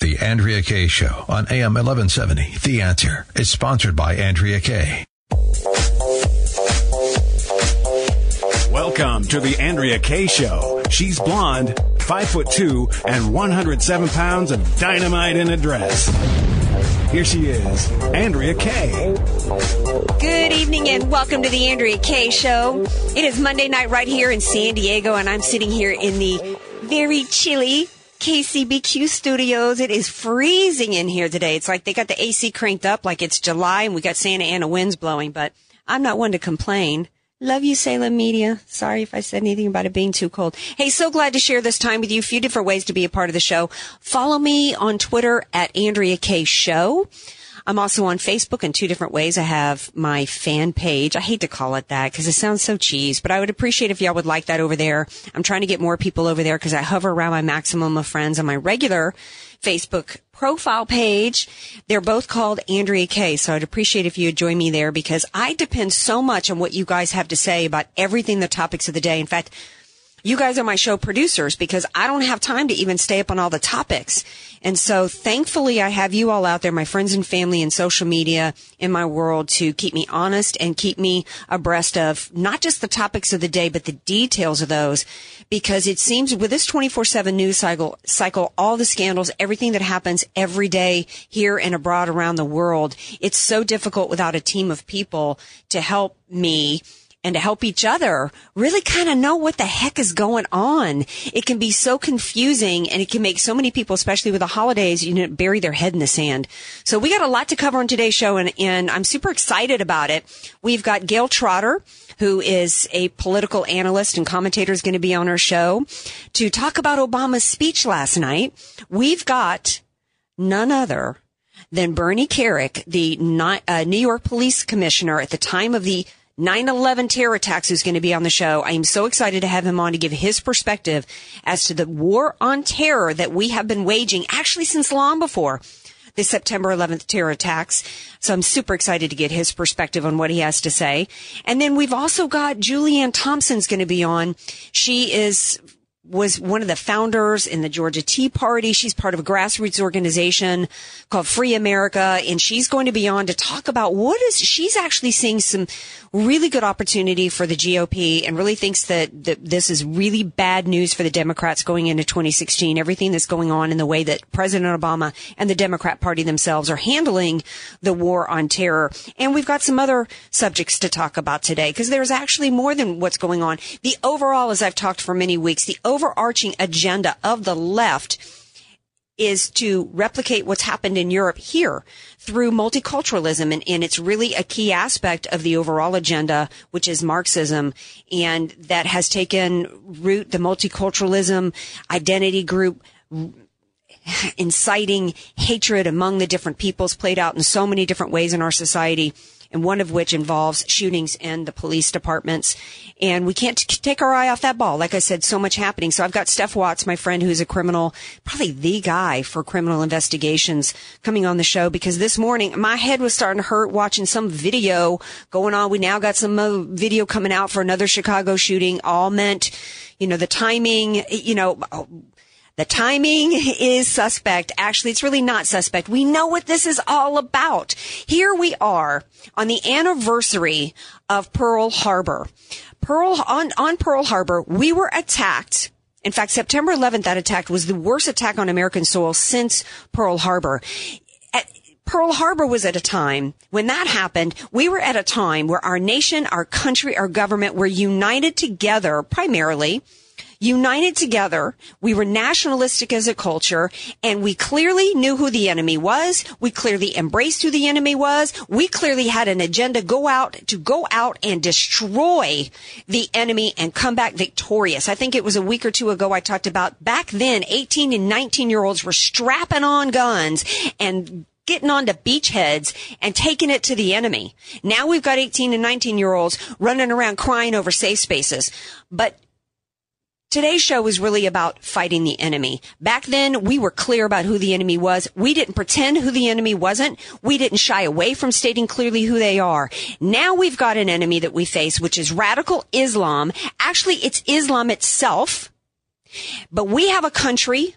The Andrea Kaye Show on AM 1170. The Answer is sponsored by Andrea Kaye. Welcome to the Andrea Kaye Show. She's blonde, five foot two, and 107 pounds of dynamite in a dress. Here she is, Andrea Kaye. Good evening and welcome to the Andrea Kaye Show. It is Monday night right here in San Diego, and I'm sitting here in the very chilly KCBQ studios. It is freezing in here today. It's like they got the AC cranked up like it's July and we got Santa Ana winds blowing, but I'm not one to complain. Love you, Salem Media. Sorry if I said anything about it being too cold. Hey, so glad to share this time with you. A few different ways to be a part of the show. Follow me on Twitter at Andrea Kaye Show. I'm also on Facebook in two different ways. I have my fan page. I hate to call it that because it sounds so cheese, but I would appreciate if y'all would like that over there. I'm trying to get more people over there because I hover around my maximum of friends on my regular Facebook profile page. They're both called Andrea Kaye. So I'd appreciate if you would join me there because I depend so much on what you guys have to say about everything the topics of the day. In fact, you guys are my show producers because I don't have time to even stay up on all the topics. And so thankfully I have you all out there, my friends and family and social media in my world to keep me honest and keep me abreast of not just the topics of the day, but the details of those. Because it seems with this 24-7 news cycle, cycle, all the scandals, everything that happens every day here and abroad around the world, it's so difficult without a team of people to help me and to help each other really kind of know what the heck is going on. It can be so confusing and it can make so many people, especially with the holidays, you know, bury their head in the sand. So we got a lot to cover on today's show and, and I'm super excited about it. We've got Gayle Trotter, who is a political analyst and commentator is going to be on our show to talk about Obama's speech last night. We've got none other than Bernie Kerik, the uh, New York police commissioner at the time of the 9-11 terror attacks who's going to be on the show. I am so excited to have him on to give his perspective as to the war on terror that we have been waging actually since long before the September 11th terror attacks. So I'm super excited to get his perspective on what he has to say. And then we've also got Julianne Thompson's going to be on. She is was one of the founders in the Georgia Tea Party. She's part of a grassroots organization called Free America, and she's going to be on to talk about what is she's actually seeing some really good opportunity for the GOP and really thinks that, that this is really bad news for the Democrats going into 2016. Everything that's going on in the way that President Obama and the Democrat Party themselves are handling the war on terror. And we've got some other subjects to talk about today because there's actually more than what's going on. The overall, as I've talked for many weeks, the overarching agenda of the left is to replicate what's happened in Europe here through multiculturalism. And, and, it's really a key aspect of the overall agenda, which is Marxism. And that has taken root, the multiculturalism identity group inciting hatred among the different peoples played out in so many different ways in our society and one of which involves shootings in the police departments. And we can't t- take our eye off that ball. Like I said, so much happening. So I've got Steph Watts, my friend who's a criminal, probably the guy for criminal investigations coming on the show because this morning my head was starting to hurt watching some video going on. We now got some uh, video coming out for another Chicago shooting, all meant, you know, the timing, you know, the timing is suspect. Actually, it's really not suspect. We know what this is all about. Here we are on the anniversary of Pearl Harbor. Pearl, on, on Pearl Harbor, we were attacked in fact, September 11th, that attack was the worst attack on American soil since Pearl Harbor. At, Pearl Harbor was at a time when that happened. We were at a time where our nation, our country, our government were united together primarily united together. We were nationalistic as a culture and we clearly knew who the enemy was. We clearly embraced who the enemy was. We clearly had an agenda go out to go out and destroy the enemy and come back victorious. I think it was a week or two ago I talked about back then 18 and 19 year olds were strapping on guns and getting onto beachheads and taking it to the enemy. Now we've got 18 and 19 year olds running around crying over safe spaces. But Today's show is really about fighting the enemy. Back then, we were clear about who the enemy was. We didn't pretend who the enemy wasn't. We didn't shy away from stating clearly who they are. Now we've got an enemy that we face, which is radical Islam. Actually, it's Islam itself. But we have a country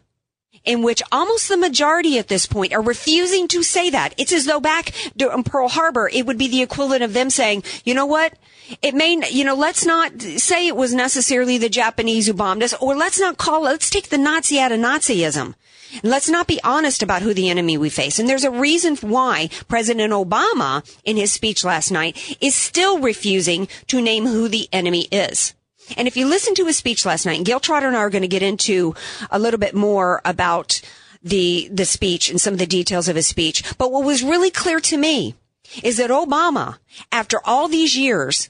in which almost the majority at this point are refusing to say that. It's as though back in Pearl Harbor, it would be the equivalent of them saying, you know what? It may, you know, let's not say it was necessarily the Japanese who bombed us, or let's not call, let's take the Nazi out of Nazism. Let's not be honest about who the enemy we face. And there's a reason why President Obama, in his speech last night, is still refusing to name who the enemy is. And if you listen to his speech last night, Gayle Trotter and I are going to get into a little bit more about the, the speech and some of the details of his speech. But what was really clear to me is that Obama, after all these years,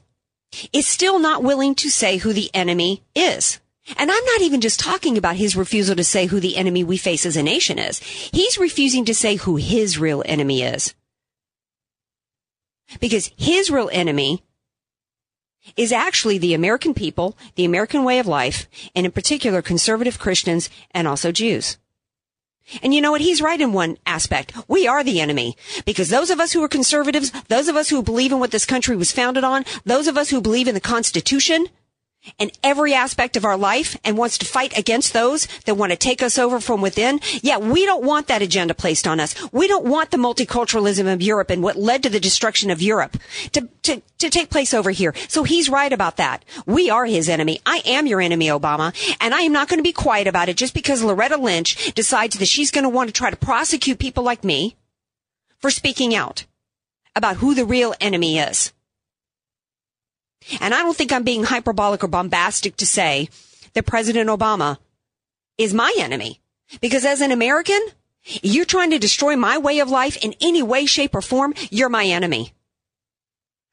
is still not willing to say who the enemy is. And I'm not even just talking about his refusal to say who the enemy we face as a nation is. He's refusing to say who his real enemy is. Because his real enemy is actually the American people, the American way of life, and in particular conservative Christians and also Jews. And you know what? He's right in one aspect. We are the enemy. Because those of us who are conservatives, those of us who believe in what this country was founded on, those of us who believe in the Constitution, in every aspect of our life and wants to fight against those that want to take us over from within. Yeah, we don't want that agenda placed on us. We don't want the multiculturalism of Europe and what led to the destruction of Europe to, to, to take place over here. So he's right about that. We are his enemy. I am your enemy, Obama, and I am not going to be quiet about it just because Loretta Lynch decides that she's going to want to try to prosecute people like me for speaking out about who the real enemy is. And I don't think I'm being hyperbolic or bombastic to say that President Obama is my enemy. Because as an American, you're trying to destroy my way of life in any way, shape, or form, you're my enemy.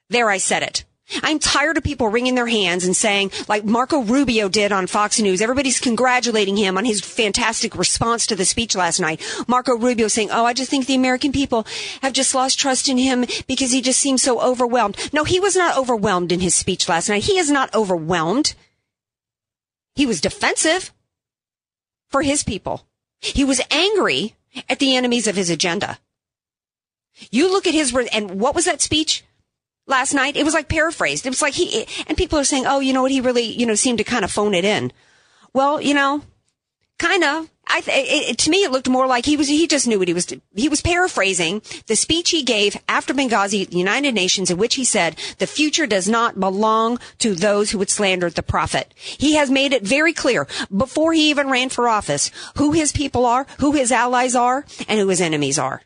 There I said it. I'm tired of people wringing their hands and saying, like Marco Rubio did on Fox News, everybody's congratulating him on his fantastic response to the speech last night. Marco Rubio saying, oh, I just think the American people have just lost trust in him because he just seems so overwhelmed. No, he was not overwhelmed in his speech last night. He is not overwhelmed. He was defensive for his people. He was angry at the enemies of his agenda. You look at his, and what was that speech? Last night. It was like paraphrased. It was like he, and people are saying, oh, you know what? He really, you know, seemed to kind of phone it in. Well, you know, kind of. I, it, it, to me, it looked more like he was, he just knew what he was, he was paraphrasing the speech he gave after Benghazi the United Nations in which he said, the future does not belong to those who would slander the prophet. He has made it very clear before he even ran for office who his people are, who his allies are, and who his enemies are.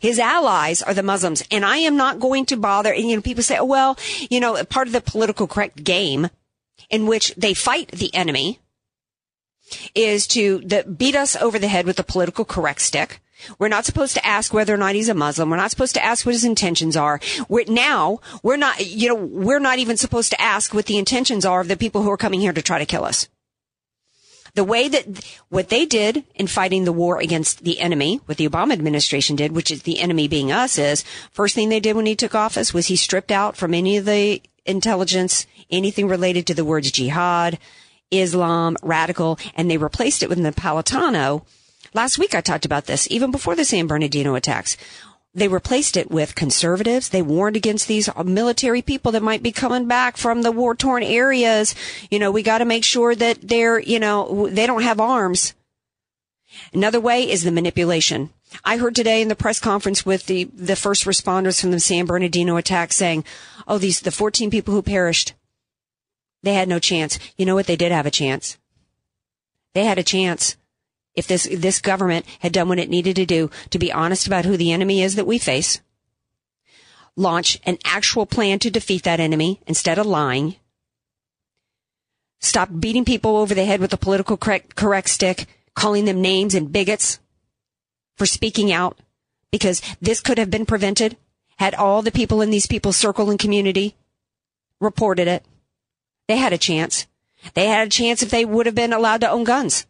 His allies are the Muslims, and I am not going to bother. And you know, people say, oh, "Well, you know, part of the political correct game in which they fight the enemy is to the, beat us over the head with the political correct stick." We're not supposed to ask whether or not he's a Muslim. We're not supposed to ask what his intentions are. We're, now, we're not, you know, we're not even supposed to ask what the intentions are of the people who are coming here to try to kill us the way that what they did in fighting the war against the enemy, what the Obama administration did, which is the enemy being us, is first thing they did when he took office was he stripped out from any of the intelligence anything related to the words jihad, Islam, radical, and they replaced it with Napolitano. Last week I talked about this, even before the San Bernardino attacks. They replaced it with conservatives. They warned against these military people that might be coming back from the war torn areas. You know, we got to make sure that they're, you know, they don't have arms. Another way is the manipulation. I heard today in the press conference with the, the first responders from the San Bernardino attack saying, oh, these, the 14 people who perished, they had no chance. You know what? They did have a chance. They had a chance if this, this government had done what it needed to do to be honest about who the enemy is that we face, launch an actual plan to defeat that enemy instead of lying, Stop beating people over the head with the political correct, correct stick, calling them names and bigots for speaking out because this could have been prevented had all the people in these people's circle and community reported it. They had a chance. They had a chance if they would have been allowed to own guns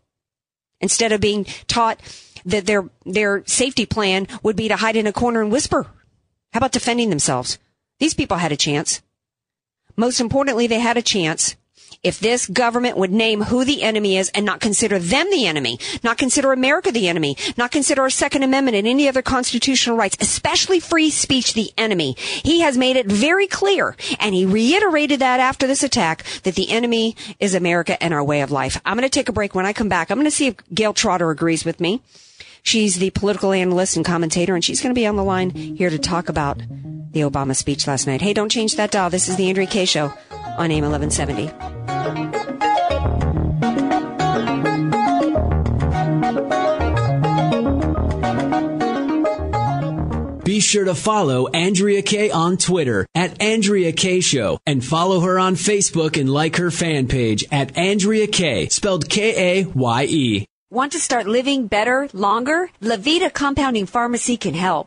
instead of being taught that their, their safety plan would be to hide in a corner and whisper. How about defending themselves? These people had a chance. Most importantly, they had a chance if this government would name who the enemy is and not consider them the enemy, not consider America the enemy, not consider our Second Amendment and any other constitutional rights, especially free speech the enemy. He has made it very clear, and he reiterated that after this attack, that the enemy is America and our way of life. I'm going to take a break. When I come back, I'm going to see if Gayle Trotter agrees with me. She's the political analyst and commentator, and she's going to be on the line here to talk about the Obama speech last night. Hey, don't change that dial. This is the Andrea Kaye Show on AM 1170. Be sure to follow Andrea Kaye on Twitter at Andrea Kaye Show and follow her on Facebook and like her fan page at Andrea Kaye, spelled K A Y E. Want to start living better, longer? Levita Compounding Pharmacy can help.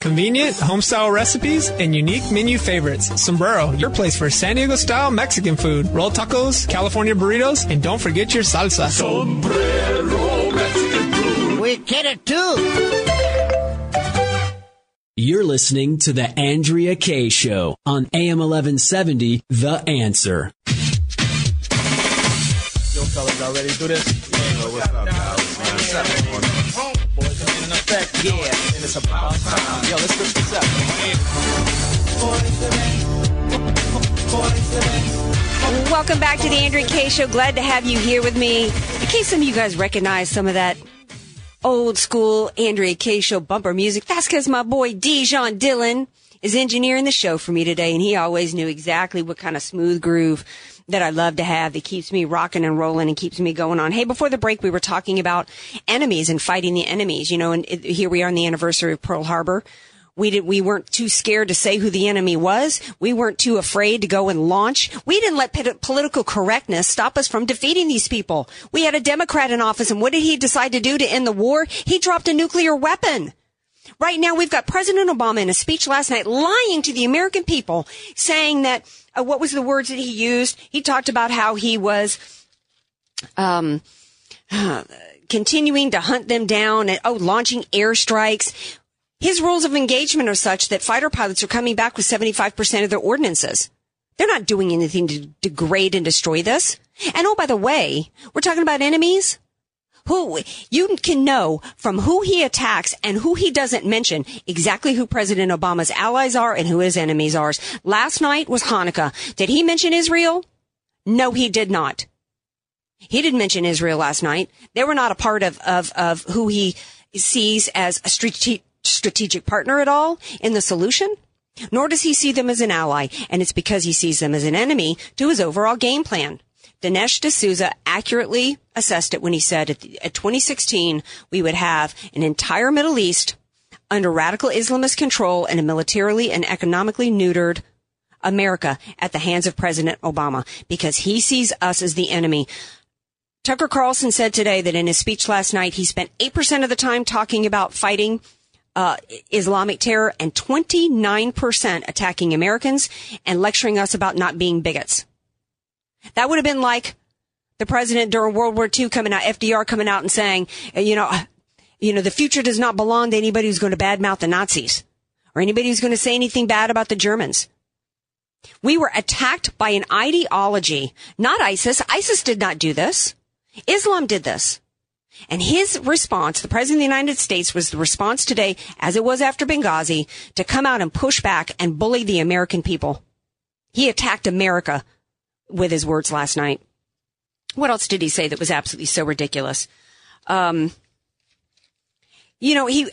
Convenient, home-style recipes, and unique menu favorites. Sombrero, your place for San Diego-style Mexican food. Roll tacos, California burritos, and don't forget your salsa. Sombrero Mexican food. We get it too. You're listening to the Andrea Kaye Show on AM 1170, The Answer. Yo, fellas, y'all ready to do this? Yeah, what's up, guys? Boys in yeah, and it's about time. Yo, let's this up. Welcome back to the Andrea Kaye Show. Glad to have you here with me. In case some of you guys recognize some of that old school Andrea Kaye Show bumper music, that's because my boy Dijon Dillon is engineering the show for me today, and he always knew exactly what kind of smooth groove that I love to have that keeps me rocking and rolling and keeps me going on. Hey, before the break, we were talking about enemies and fighting the enemies, you know, and it, here we are on the anniversary of Pearl Harbor. We did, we weren't too scared to say who the enemy was. We weren't too afraid to go and launch. We didn't let p- political correctness stop us from defeating these people. We had a Democrat in office and what did he decide to do to end the war? He dropped a nuclear weapon. Right now, we've got President Obama in a speech last night lying to the American people, saying that uh, what was the words that he used? He talked about how he was um, uh, continuing to hunt them down and oh, launching airstrikes. His rules of engagement are such that fighter pilots are coming back with 75% of their ordinances. They're not doing anything to degrade and destroy this. And oh, by the way, we're talking about enemies who you can know from who he attacks and who he doesn't mention exactly who President Obama's allies are and who his enemies are. Last night was Hanukkah. Did he mention Israel? No, he did not. He didn't mention Israel last night. They were not a part of, of, of who he sees as a strate- strategic partner at all in the solution. Nor does he see them as an ally, and it's because he sees them as an enemy to his overall game plan. Dinesh D'Souza accurately assessed it when he said at, the, at 2016 we would have an entire Middle East under radical Islamist control and a militarily and economically neutered America at the hands of President Obama because he sees us as the enemy. Tucker Carlson said today that in his speech last night, he spent 8% of the time talking about fighting uh, Islamic terror and 29% attacking Americans and lecturing us about not being bigots. That would have been like The president during World War II coming out, FDR coming out and saying, uh, you know, you know, the future does not belong to anybody who's going to badmouth the Nazis or anybody who's going to say anything bad about the Germans. We were attacked by an ideology, not ISIS. ISIS did not do this. Islam did this. And his response, the president of the United States was the response today, as it was after Benghazi, to come out and push back and bully the American people. He attacked America with his words last night. What else did he say that was absolutely so ridiculous? Um, you know, he,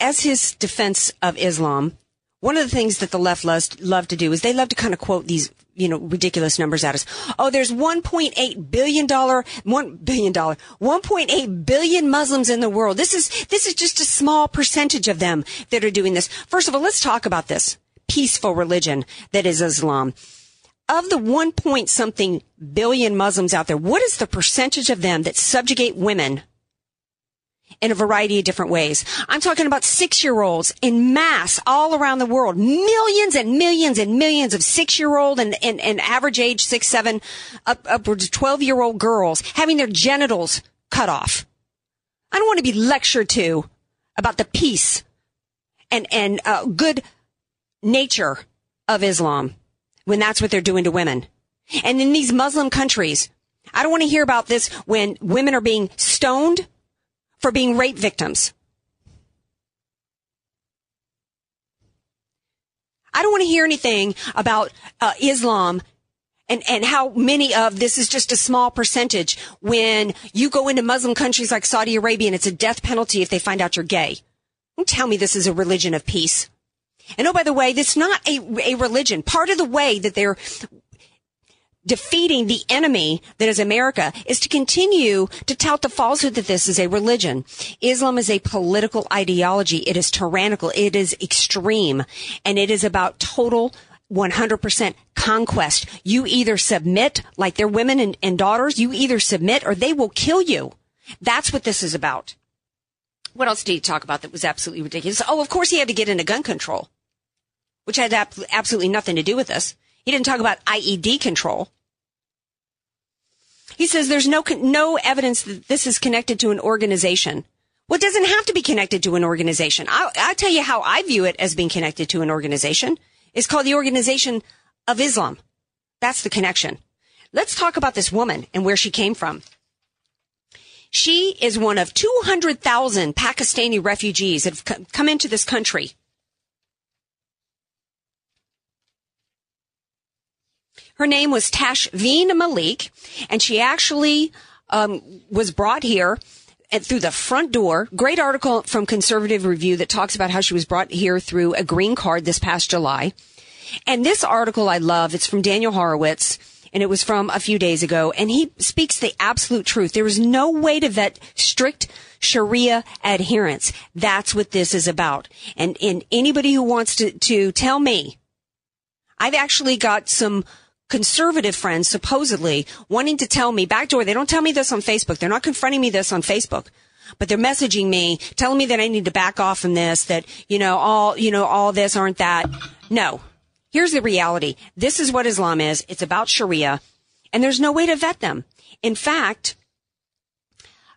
as his defense of Islam, one of the things that the left loves, love to do is they love to kind of quote these, you know, ridiculous numbers at us. Oh, there's 1.8 billion dollar, 1 billion dollar, 1.8 billion Muslims in the world. This is, this is just a small percentage of them that are doing this. First of all, let's talk about this peaceful religion that is Islam of the one point something billion Muslims out there, what is the percentage of them that subjugate women in a variety of different ways? I'm talking about six year olds in mass all around the world. Millions and millions and millions of six year old and, and, and average age six, seven, up, upwards 12 year old girls having their genitals cut off. I don't want to be lectured to about the peace and, and uh, good nature of Islam when that's what they're doing to women. And in these Muslim countries, I don't want to hear about this when women are being stoned for being rape victims. I don't want to hear anything about uh, Islam and, and how many of this is just a small percentage when you go into Muslim countries like Saudi Arabia and it's a death penalty if they find out you're gay. Don't tell me this is a religion of peace. And oh, by the way, this is not a, a religion. Part of the way that they're defeating the enemy that is America is to continue to tout the falsehood that this is a religion. Islam is a political ideology. It is tyrannical. It is extreme and it is about total 100% conquest. You either submit like they're women and, and daughters. You either submit or they will kill you. That's what this is about. What else did he talk about that was absolutely ridiculous? Oh, of course he had to get into gun control which had absolutely nothing to do with this. He didn't talk about IED control. He says there's no, no evidence that this is connected to an organization. Well, it doesn't have to be connected to an organization. I'll, I'll tell you how I view it as being connected to an organization. It's called the Organization of Islam. That's the connection. Let's talk about this woman and where she came from. She is one of 200,000 Pakistani refugees that have come into this country Her name was Tashfeen Malik, and she actually um, was brought here through the front door. Great article from Conservative Review that talks about how she was brought here through a green card this past July. And this article I love. It's from Daniel Horowitz and it was from a few days ago. And he speaks the absolute truth. There is no way to vet strict Sharia adherence. That's what this is about. And, and anybody who wants to, to tell me, I've actually got some conservative friends supposedly wanting to tell me backdoor. They don't tell me this on Facebook. They're not confronting me this on Facebook, but they're messaging me, telling me that I need to back off from this, that, you know, all, you know, all this aren't that. No. Here's the reality. This is what Islam is. It's about Sharia and there's no way to vet them. In fact,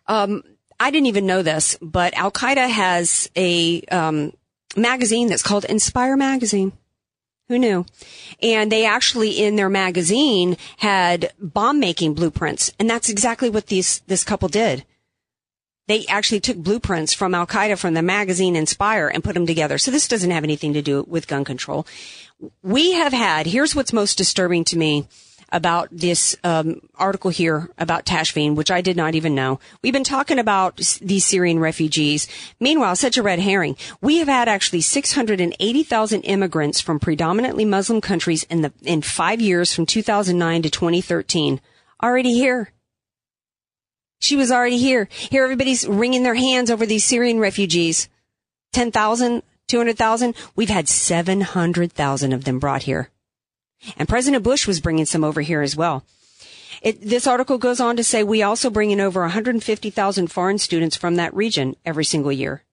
um, I didn't even know this, but Al Qaeda has a um, magazine that's called Inspire Magazine. Who knew? And they actually in their magazine had bomb making blueprints. And that's exactly what these, this couple did. They actually took blueprints from Al Qaeda from the magazine Inspire and put them together. So this doesn't have anything to do with gun control. We have had, here's what's most disturbing to me about this um, article here about Tashfeen, which I did not even know. We've been talking about these Syrian refugees. Meanwhile, such a red herring. We have had actually 680,000 immigrants from predominantly Muslim countries in the in five years from 2009 to 2013 already here. She was already here. Here, everybody's wringing their hands over these Syrian refugees. 10,000, 200,000. We've had 700,000 of them brought here. And President Bush was bringing some over here as well. It, this article goes on to say we also bring in over 150,000 foreign students from that region every single year.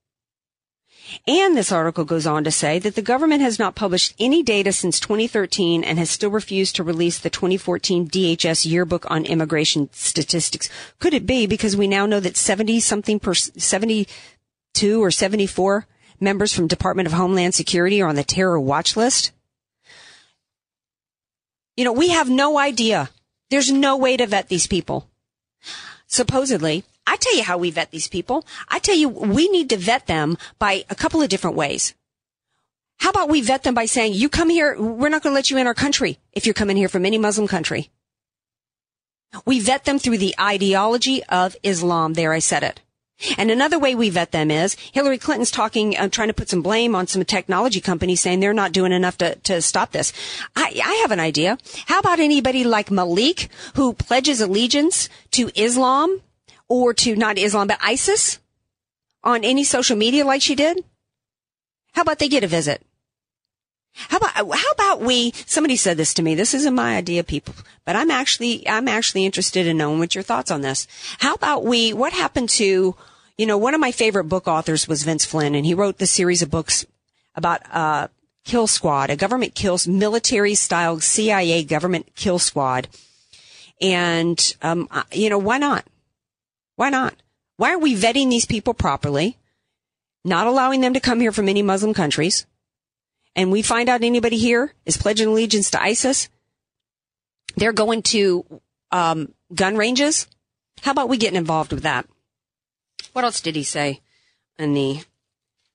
And this article goes on to say that the government has not published any data since 2013 and has still refused to release the 2014 DHS yearbook on immigration statistics. Could it be because we now know that 70 something per 72 or 74 members from Department of Homeland Security are on the terror watch list? You know, we have no idea. There's no way to vet these people. Supposedly, I tell you how we vet these people. I tell you, we need to vet them by a couple of different ways. How about we vet them by saying, you come here, we're not going to let you in our country if you're coming here from any Muslim country. We vet them through the ideology of Islam. There, I said it. And another way we vet them is Hillary Clinton's talking, uh, trying to put some blame on some technology companies saying they're not doing enough to, to stop this. I, I have an idea. How about anybody like Malik who pledges allegiance to Islam or to not Islam, but ISIS on any social media like she did? How about they get a visit? How about, how about we, somebody said this to me. This isn't my idea, people, but I'm actually, I'm actually interested in knowing what your thoughts on this. How about we, what happened to, you know, one of my favorite book authors was Vince Flynn and he wrote the series of books about, uh, kill squad, a government kills military style CIA government kill squad. And, um, you know, why not? Why not? Why aren't we vetting these people properly? Not allowing them to come here from any Muslim countries? And we find out anybody here is pledging allegiance to ISIS? They're going to um, gun ranges? How about we getting involved with that? What else did he say in the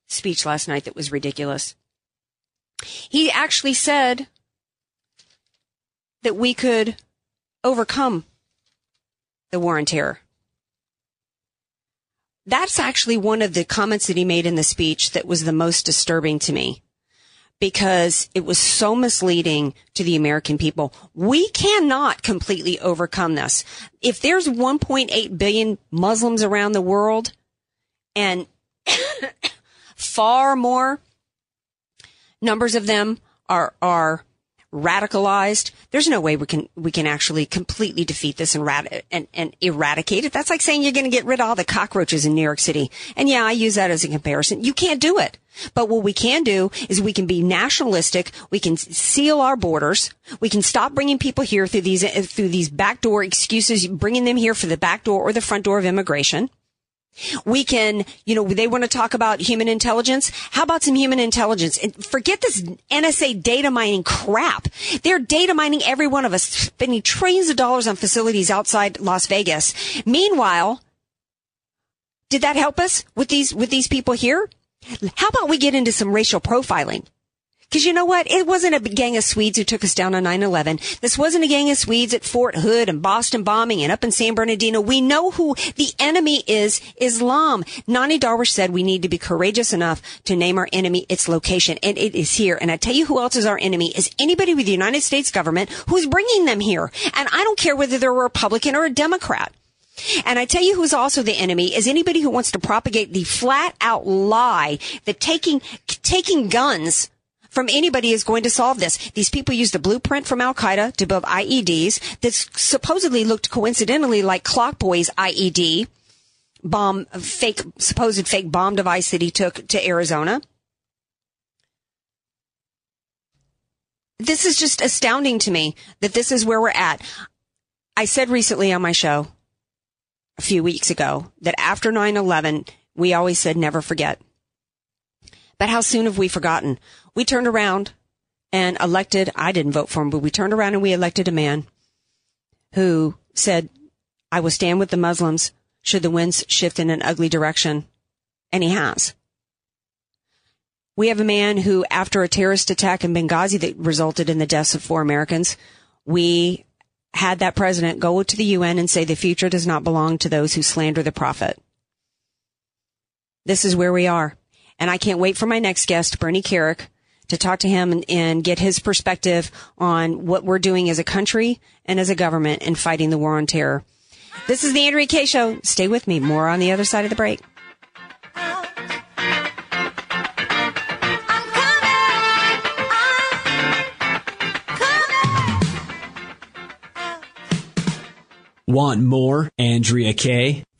speech last night that was ridiculous? He actually said that we could overcome the war on terror. That's actually one of the comments that he made in the speech that was the most disturbing to me because it was so misleading to the American people. We cannot completely overcome this. If there's 1.8 billion Muslims around the world and far more numbers of them are, are radicalized. There's no way we can we can actually completely defeat this and rat- and, and eradicate it. That's like saying you're going to get rid of all the cockroaches in New York City. And yeah, I use that as a comparison. You can't do it. But what we can do is we can be nationalistic. We can seal our borders. We can stop bringing people here through these through these backdoor excuses, bringing them here for the back door or the front door of immigration. We can, you know, they want to talk about human intelligence. How about some human intelligence? And forget this NSA data mining crap. They're data mining every one of us, spending trillions of dollars on facilities outside Las Vegas. Meanwhile, did that help us with these, with these people here? How about we get into some racial profiling? Because you know what? It wasn't a gang of Swedes who took us down on 9-11. This wasn't a gang of Swedes at Fort Hood and Boston bombing and up in San Bernardino. We know who the enemy is, Islam. Nonie Darwish said we need to be courageous enough to name our enemy its location. And it is here. And I tell you who else is our enemy is anybody with the United States government who's bringing them here. And I don't care whether they're a Republican or a Democrat. And I tell you who's also the enemy is anybody who wants to propagate the flat out lie that taking, taking guns from anybody is going to solve this. These people used a blueprint from Al Qaeda to build IEDs that supposedly looked coincidentally like Clockboy's IED bomb, fake, supposed fake bomb device that he took to Arizona. This is just astounding to me that this is where we're at. I said recently on my show a few weeks ago that after 9-11, we always said never forget. But how soon have we forgotten? We turned around and elected, I didn't vote for him, but we turned around and we elected a man who said, I will stand with the Muslims should the winds shift in an ugly direction. And he has. We have a man who, after a terrorist attack in Benghazi that resulted in the deaths of four Americans, we had that president go to the UN and say the future does not belong to those who slander the prophet. This is where we are. And I can't wait for my next guest, Bernie Kerik, to talk to him and, and, get his perspective on what we're doing as a country and as a government in fighting the war on terror. This is the Andrea Kaye Show. Stay with me. More on the other side of the break. Want more Andrea Kaye?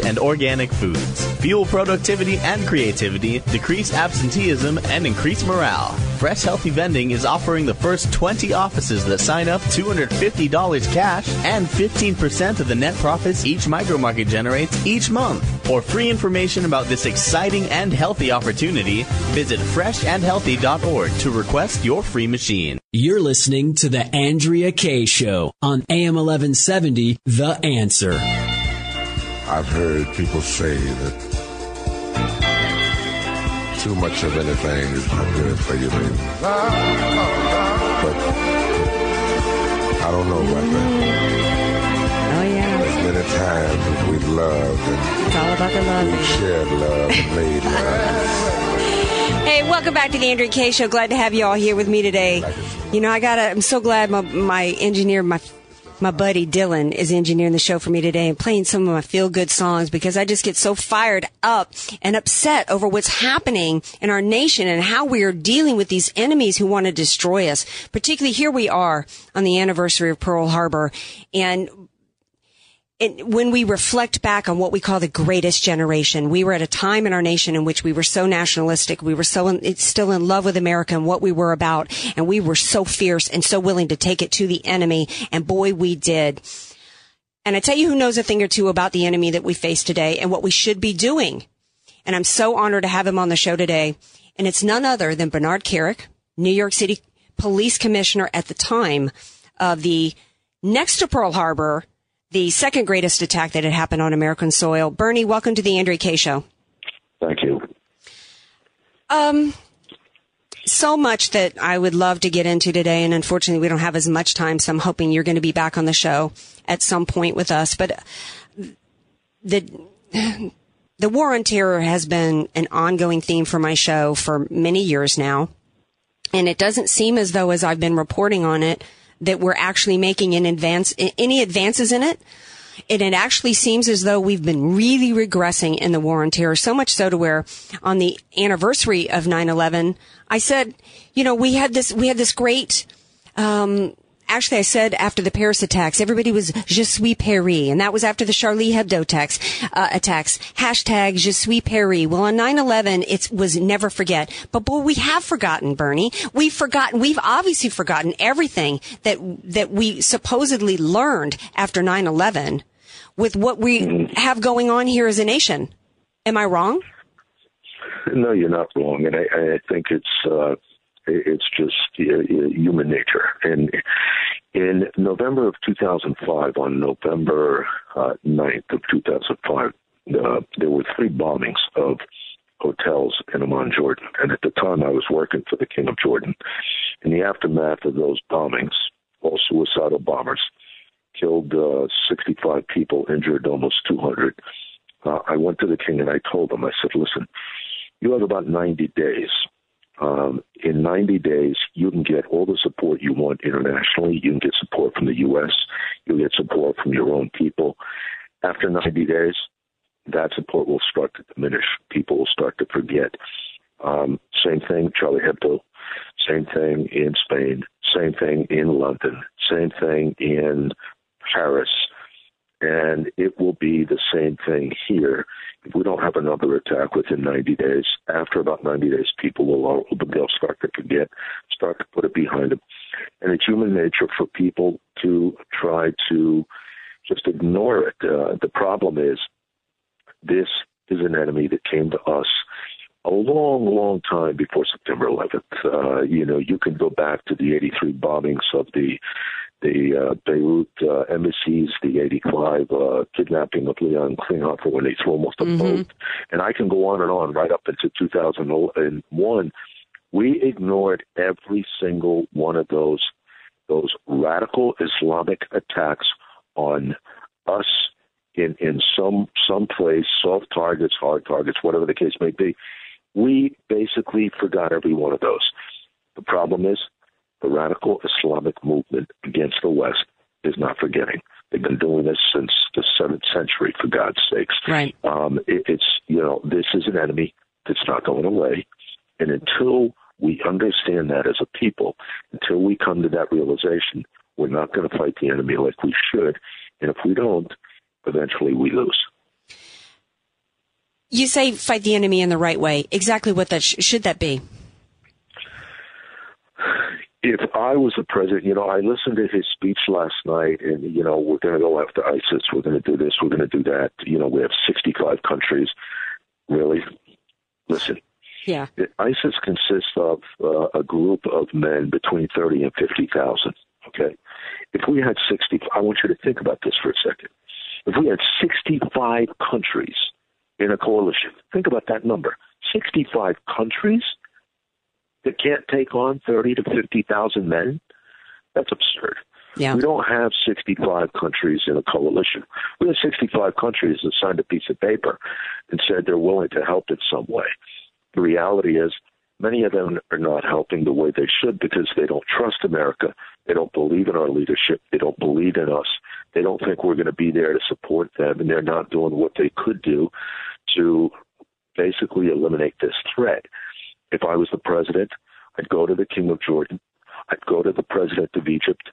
and organic foods. Fuel productivity and creativity, decrease absenteeism, and increase morale. Fresh Healthy Vending is offering the first 20 offices that sign up $250 cash and 15% of the net profits each micromarket generates each month. For free information about this exciting and healthy opportunity, visit freshandhealthy.org to request your free machine. You're listening to The Andrea Kaye Show on AM 1170, The Answer. I've heard people say that too much of anything is not good for you, baby. But I don't know about that. Oh, yeah. As many times we've loved and It's all about the love. we've shared love and made love. Hey, welcome back to the Andrea Kaye Show. Glad to have you all here with me today. You know, I gotta. I'm so glad my my engineer, my my buddy Dylan, is engineering the show for me today and playing some of my feel good songs because I just get so fired up and upset over what's happening in our nation and how we are dealing with these enemies who want to destroy us. Particularly here we are on the anniversary of Pearl Harbor, and when we reflect back on what we call the greatest generation, we were at a time in our nation in which we were so nationalistic. We were so in, still in love with America and what we were about. And we were so fierce and so willing to take it to the enemy. And boy, we did. And I tell you who knows a thing or two about the enemy that we face today and what we should be doing. And I'm so honored to have him on the show today. And it's none other than Bernard Kerik, New York City police commissioner at the time of the next to Pearl Harbor, the second greatest attack that had happened on American soil. Bernie, welcome to the Andrea Kaye Show. Thank you. Um, so much that I would love to get into today, and unfortunately, we don't have as much time. So I'm hoping you're going to be back on the show at some point with us. But the the war on terror has been an ongoing theme for my show for many years now, and it doesn't seem as though, as I've been reporting on it, that we're actually making an advance any advances in it. And it actually seems as though we've been really regressing in the war on terror, so much so to where on the anniversary of 9-11, I said, you know, we had this, we had this great, um, actually I said after the Paris attacks, everybody was Je suis Paris. And that was after the Charlie Hebdo attacks, uh, attacks. Hashtag Je suis Paris. Well, on 9-11, it was never forget. But boy, we have forgotten, Bernie. We've forgotten, we've obviously forgotten everything that, that we supposedly learned after 9-11 with what we have going on here as a nation. Am I wrong? No, you're not wrong, and I, I think it's uh, it's just human nature. And in November of 2005, on November uh, 9th of 2005, uh, there were three bombings of hotels in Amman, Jordan. And at the time, I was working for the King of Jordan. In the aftermath of those bombings, all suicidal bombers killed uh, 65 people, injured almost 200. Uh, I went to the king and I told him, I said, listen, you have about 90 days. Um, in 90 days, you can get all the support you want internationally. You can get support from the U.S. You'll get support from your own people. After 90 days, that support will start to diminish. People will start to forget. Um, same thing, Charlie Hebdo. Same thing in Spain. Same thing in London. Same thing in Paris. And it will be the same thing here. If we don't have another attack within 90 days, after about 90 days, people will they'll start to forget, start to put it behind them. And it's human nature for people to try to just ignore it. Uh, the problem is this is an enemy that came to us a long, long time before September 11th. Uh, you know, you can go back to the 83 bombings of the the uh, Beirut uh, embassies, the 85 uh, kidnapping of Leon Klinghoffer when they threw him off the mm-hmm. boat, and I can go on and on right up into 2001. We ignored every single one of those those radical Islamic attacks on us in in some some place, soft targets, hard targets, whatever the case may be. We basically forgot every one of those. The problem is the radical Islamic movement against the West is not forgetting. They've been doing this since the seventh century, for God's sakes. Right. Um, it, it's you know this is an enemy that's not going away, and until we understand that as a people, until we come to that realization, we're not going to fight the enemy like we should, and if we don't, eventually we lose. You say fight the enemy in the right way. Exactly what that sh- should that be? If I was the president, you know, I listened to his speech last night, and you know, we're going to go after ISIS. We're going to do this. We're going to do that. You know, we have 65 countries. Really, listen. Yeah. ISIS consists of uh, a group of men between 30 and 50,000. Okay. If we had 60, I want you to think about this for a second. If we had 65 countries in a coalition, think about that number 65 countries that can't take on 30 to 50,000 men. That's absurd. Yeah. We don't have 65 countries in a coalition. We have 65 countries that signed a piece of paper and said they're willing to help in some way. The reality is, many of them are not helping the way they should because they don't trust America. They don't believe in our leadership. They don't believe in us. They don't think we're going to be there to support them, and they're not doing what they could do to basically eliminate this threat. If I was the president, I'd go to the King of Jordan. I'd go to the president of Egypt.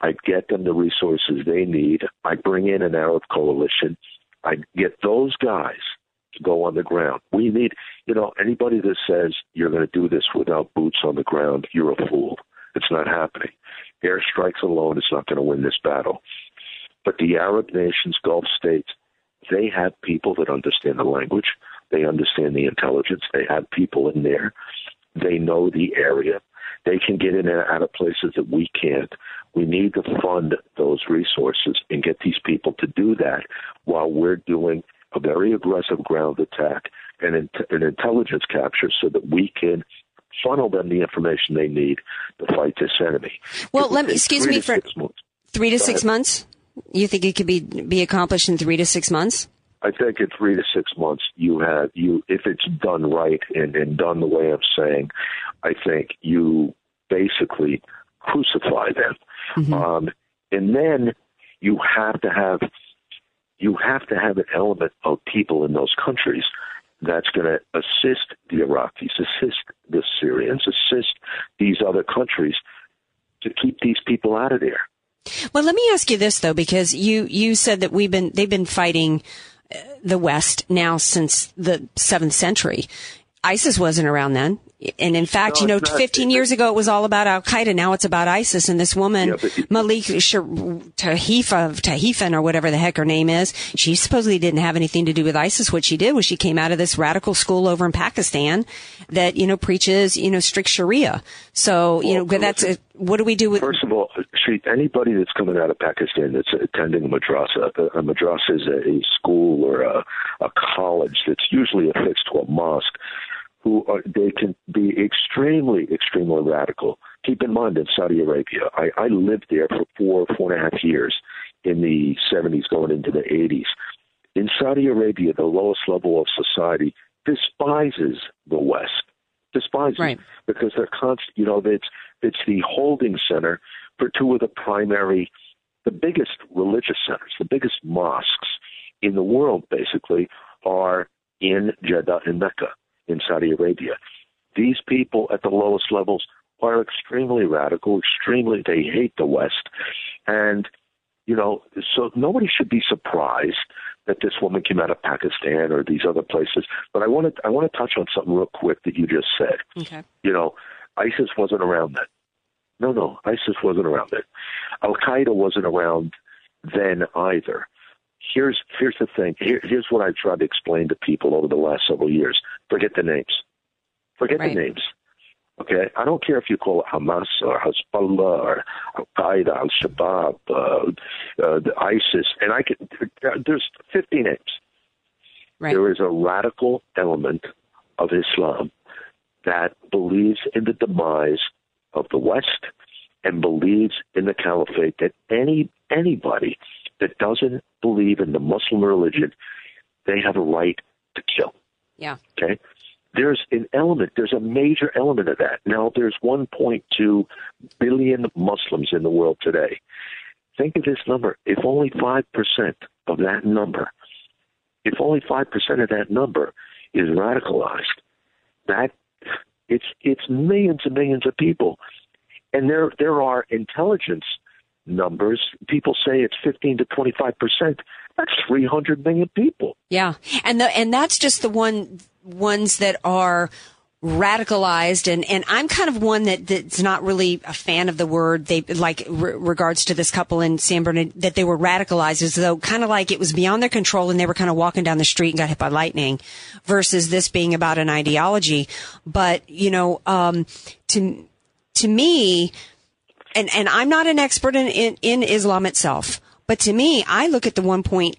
I'd get them the resources they need. I'd bring in an Arab coalition. I'd get those guys to go on the ground. We need, you know, anybody that says you're going to do this without boots on the ground, you're a fool. It's not happening. Airstrikes alone is not going to win this battle. But the Arab nations, Gulf states, they have people that understand the language. They understand the intelligence. They have people in there. They know the area. They can get in and out of places that we can't. We need to fund those resources and get these people to do that while we're doing a very aggressive ground attack and an intelligence capture so that we can funnel them the information they need to fight this enemy. Well, let me, excuse me for three to six months. You think it could be be accomplished in three to six months? I think in three to six months you have you if it's done right and, and done the way I'm saying, I think you basically crucify them. Mm-hmm. Um, and then you have to have you have to have an element of people in those countries that's going to assist the Iraqis, assist the Syrians, assist these other countries to keep these people out of there. Well, let me ask you this though, because you you said that we've been they've been fighting the West now since the seventh century. ISIS wasn't around then. And in fact, no, you know, 15 years ago it was all about Al Qaeda. Now it's about ISIS. And this woman, yeah, but, Malik Tahifa, Tahifan or whatever the heck her name is, she supposedly didn't have anything to do with ISIS. What she did was she came out of this radical school over in Pakistan that, you know, preaches, you know, strict Sharia. So, you well, know, that's, a, what do we do with? First of all, she, anybody that's coming out of Pakistan that's attending a madrasa, a madrasa is a, a school or a, a college that's usually affixed to a mosque who are, they can be extremely, extremely radical. Keep in mind in Saudi Arabia, I, I lived there for four, four and a half years, in the 70s going into the 80s. In Saudi Arabia, the lowest level of society despises the West, despises Right. because they're constant. You know, it's it's the holding center for two of the primary, the biggest religious centers, the biggest mosques in the world. Basically, are in Jeddah and Mecca in Saudi Arabia. These people at the lowest levels are extremely radical, extremely they hate the West, and you know, so nobody should be surprised that this woman came out of Pakistan or these other places. But I want to I want to touch on something real quick that you just said. Okay. You know, ISIS wasn't around then. No, no, ISIS wasn't around then. Al Qaeda wasn't around then either. Here's here's the thing. Here, here's what I've tried to explain to people over the last several years. Forget the names. Forget Right. the names. Okay, I don't care if you call it Hamas or Hezbollah or Al Qaeda, Al Shabaab, uh, uh, the ISIS, and I could. There's 50 names. Right. There is a radical element of Islam that believes in the demise of the West and believes in the caliphate. That any anybody that doesn't believe in the Muslim religion, they have a right to kill. Yeah. Okay. There's an element, there's a major element of that. Now, there's 1.2 billion Muslims in the world today. Think of this number. If only 5% of that number, if only 5% of that number is radicalized, that it's it's millions and millions of people. And there there are intelligence numbers. People say it's 15 to 25%. That's 300 million people. Yeah, and the and that's just the one ones that are radicalized and and I'm kind of one that that's not really a fan of the word. They like re- regards to this couple in San Bernardino that they were radicalized as though kind of like it was beyond their control and they were kind of walking down the street and got hit by lightning versus this being about an ideology. But you know um to to me and and I'm not an expert in, in, in Islam itself, but to me, I look at the one point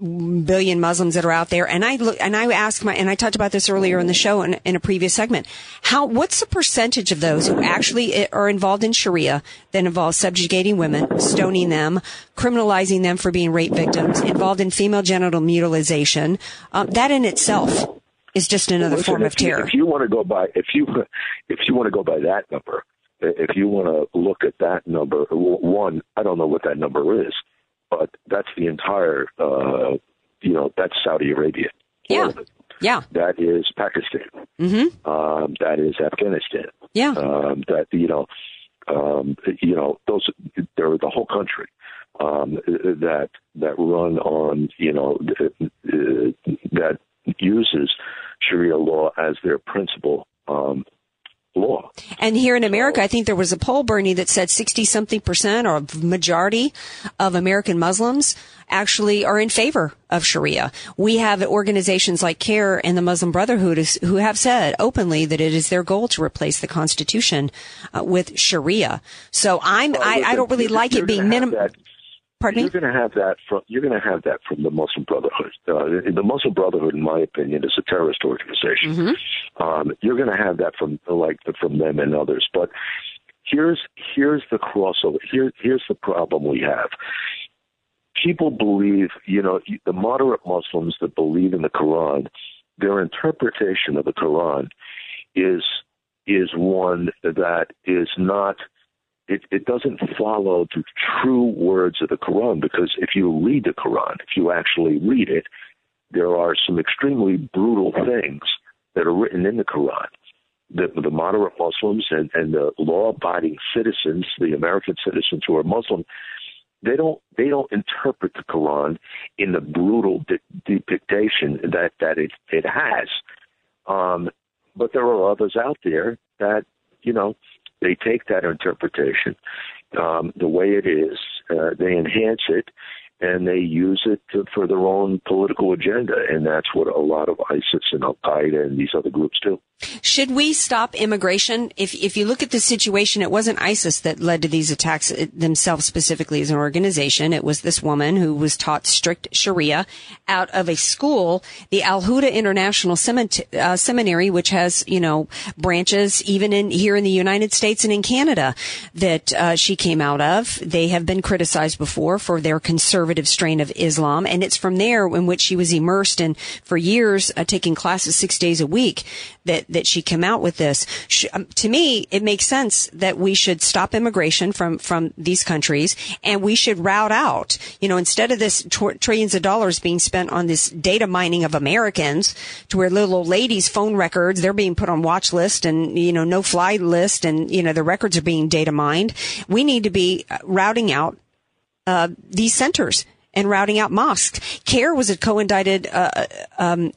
billion Muslims that are out there, and I look and I ask my and I talked about this earlier in the show in, in a previous segment. How what's the percentage of those who actually are involved in Sharia that involves subjugating women, stoning them, criminalizing them for being rape victims, involved in female genital mutilization? Um, that in itself is just another Listen, form of you- terror. If you want to go by if you if you want to go by that number, if you want to look at that number, one, I don't know what that number is, but that's the entire, uh, you know, that's Saudi Arabia. Yeah, yeah, That is Pakistan. mm-hmm. Um, that is Afghanistan. Yeah. Um, that you know, um, you know, those they're the whole country um, that that run on you know uh, that uses Sharia law as their principal um, law. And here in America, I think there was a poll, Bernie, that said 60 something percent or a majority of American Muslims actually are in favor of Sharia. We have organizations like CAIR and the Muslim Brotherhood who have said openly that it is their goal to replace the Constitution uh, with Sharia. So I'm, Well, I, I don't really like it being gonna have minimum. that- Pardon me? You're going to have that from you're going to have that from the Muslim Brotherhood. Uh, the Muslim Brotherhood, in my opinion, is a terrorist organization. Mm-hmm. Um, you're going to have that from like from them and others. But here's here's the crossover. Here here's the problem we have. People believe, you know, the moderate Muslims that believe in the Quran, their interpretation of the Quran is is one that is not it, it doesn't follow the true words of the Quran because if you read the Quran, if you actually read it, there are some extremely brutal things that are written in the Quran. The, the moderate Muslims and, and the law-abiding citizens, the American citizens who are Muslim, they don't they don't interpret the Quran in the brutal de- depiction that that it it has. Um, but there are others out there that you know they take that interpretation um, the way it is, uh, they enhance it, and they use it to, for their own political agenda, and that's what a lot of ISIS and Al Qaeda and these other groups do. Should we stop immigration? If if you look at the situation, it wasn't ISIS that led to these attacks themselves specifically as an organization. It was this woman who was taught strict Sharia out of a school, the Al Huda International uh, Seminary, which has you know branches even in here in the United States and in Canada that uh, she came out of. They have been criticized before for their conservative strain of Islam, and it's from there in which she was immersed in for years, uh, taking classes six days a week that that she came out with this. She, um, to me, it makes sense that we should stop immigration from from these countries and we should route out. You know, instead of this tr- trillions of dollars being spent on this data mining of Americans, to where little old ladies' phone records they're being put on watch list and you know no fly list, and you know the records are being data mined. We need to be uh, routing out uh, these centers and routing out mosques. CAIR was a co-indicted uh, uh um,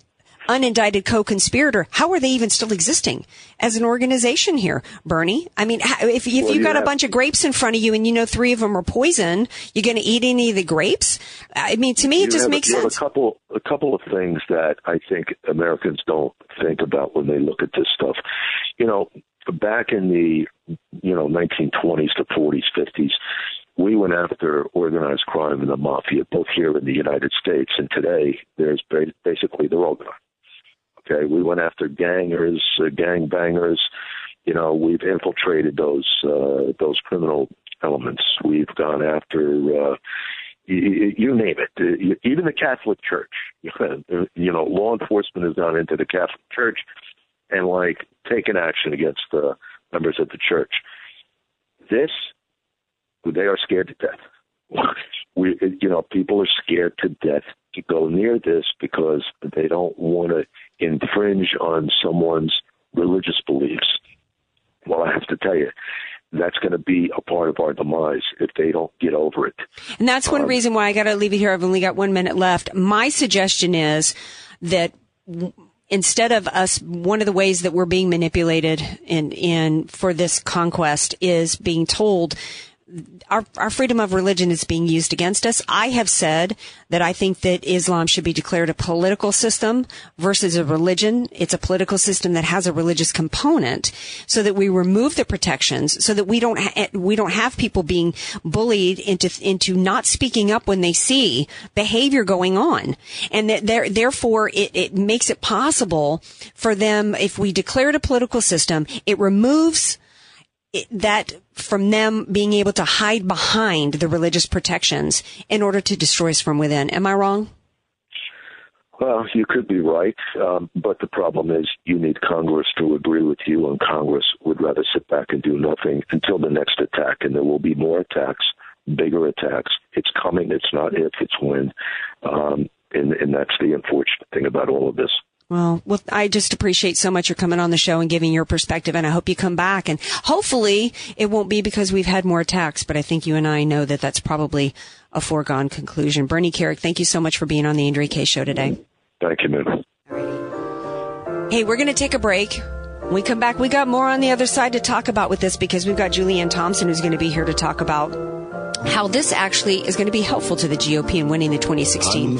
unindicted co-conspirator, how are they even still existing as an organization here, Bernie? I mean, if, if well, you've got have, a bunch of grapes in front of you and you know three of them are poison, you're going to eat any of the grapes? I mean, to me, it just have, makes sense. a couple, a couple of things that I think Americans don't think about when they look at this stuff. You know, back in the, you know, 1920s to 40s, 50s, we went after organized crime and the mafia, both here in the United States, and today there's basically they're all gone. Okay, we went after gangers, uh, gang bangers. You know, we've infiltrated those uh, those criminal elements. We've gone after. Uh, you, you name it, uh, even the Catholic Church. you know, law enforcement has gone into the Catholic Church and like taken action against the members of the church. This, they are scared to death. we, you know, people are scared to death to go near this because they don't want to infringe on someone's religious beliefs. Well, I have to tell you, that's going to be a part of our demise if they don't get over it. And that's one um, reason why I got to leave it here. I've only got one minute left. My suggestion is that instead of us, one of the ways that we're being manipulated in, in for this conquest is being told our, our freedom of religion is being used against us. I have said that I think that Islam should be declared a political system versus a religion. It's a political system that has a religious component so that we remove the protections so that we don't, ha- eh, we don't have people being bullied into, into not speaking up when they see behavior going on. And that there, therefore it, it makes it possible for them, if we declare it a political system, it removes that from them being able to hide behind the religious protections in order to destroy us from within. Am I wrong? Well, you could be right, um, but the problem is you need Congress to agree with you, and Congress would rather sit back and do nothing until the next attack, and there will be more attacks, bigger attacks. It's coming. It's not if, it's when, um, and, and that's the unfortunate thing about all of this. Well, well, I just appreciate so much your coming on the show and giving your perspective, and I hope you come back. And hopefully, it won't be because we've had more attacks, but I think you and I know that that's probably a foregone conclusion. Bernie Kerik, thank you so much for being on the Andrea Kaye Show today. Thank you, man. Hey, we're going to take a break. When we come back, we got more on the other side to talk about with this because we've got Julianne Thompson who's going to be here to talk about how this actually is going to be helpful to the GOP in winning the 2016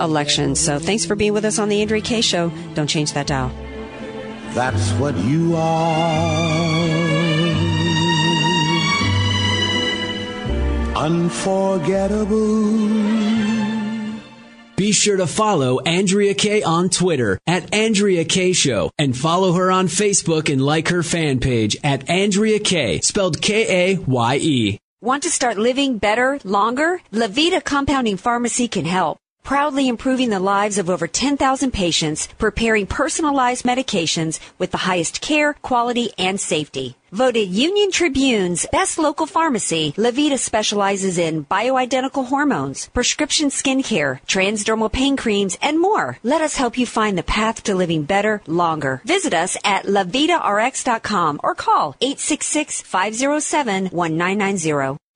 election. So thanks for being with us on the Andrea Kaye Show. Don't change that dial. That's what you are. Unforgettable. Be sure to follow Andrea Kaye on Twitter at Andrea Kaye Show and follow her on Facebook and like her fan page at Andrea Kaye, spelled K A Y E. Want to start living better, longer? Levita Compounding Pharmacy can help. Proudly improving the lives of over 10,000 patients, preparing personalized medications with the highest care, quality, and safety. Voted Union Tribune's best local pharmacy, Levita specializes in bioidentical hormones, prescription skincare, transdermal pain creams, and more. Let us help you find the path to living better, longer. Visit us at levitarx.com or call 866-507-1990.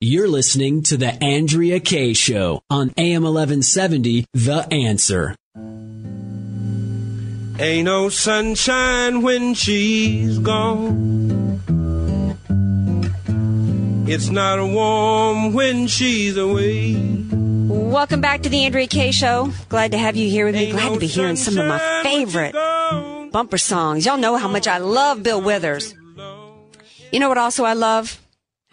You're listening to the Andrea Kaye Show on AM 1170, The Answer. Ain't no sunshine when she's gone. It's not warm when she's away. Welcome back to the Andrea Kaye Show. Glad to have you here with me. Glad to be hearing some of my favorite bumper songs. Y'all know how much I love Bill Withers. You know what also I love?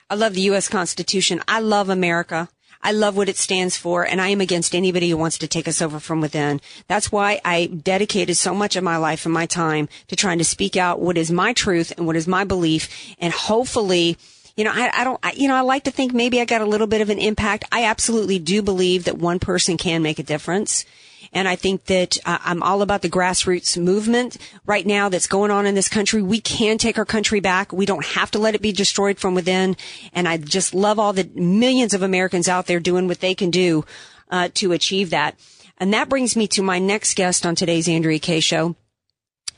I love the U.S. Constitution. I love America. I love what it stands for, and I am against anybody who wants to take us over from within. That's why I dedicated so much of my life and my time to trying to speak out what is my truth and what is my belief, and hopefully, you know, I, I don't, I, you know, I like to think maybe I got a little bit of an impact. I absolutely do believe that one person can make a difference. And I think that uh, I'm all about the grassroots movement right now that's going on in this country. We can take our country back. We don't have to let it be destroyed from within. And I just love all the millions of Americans out there doing what they can do uh, to achieve that. And that brings me to my next guest on today's Andrea Kaye show.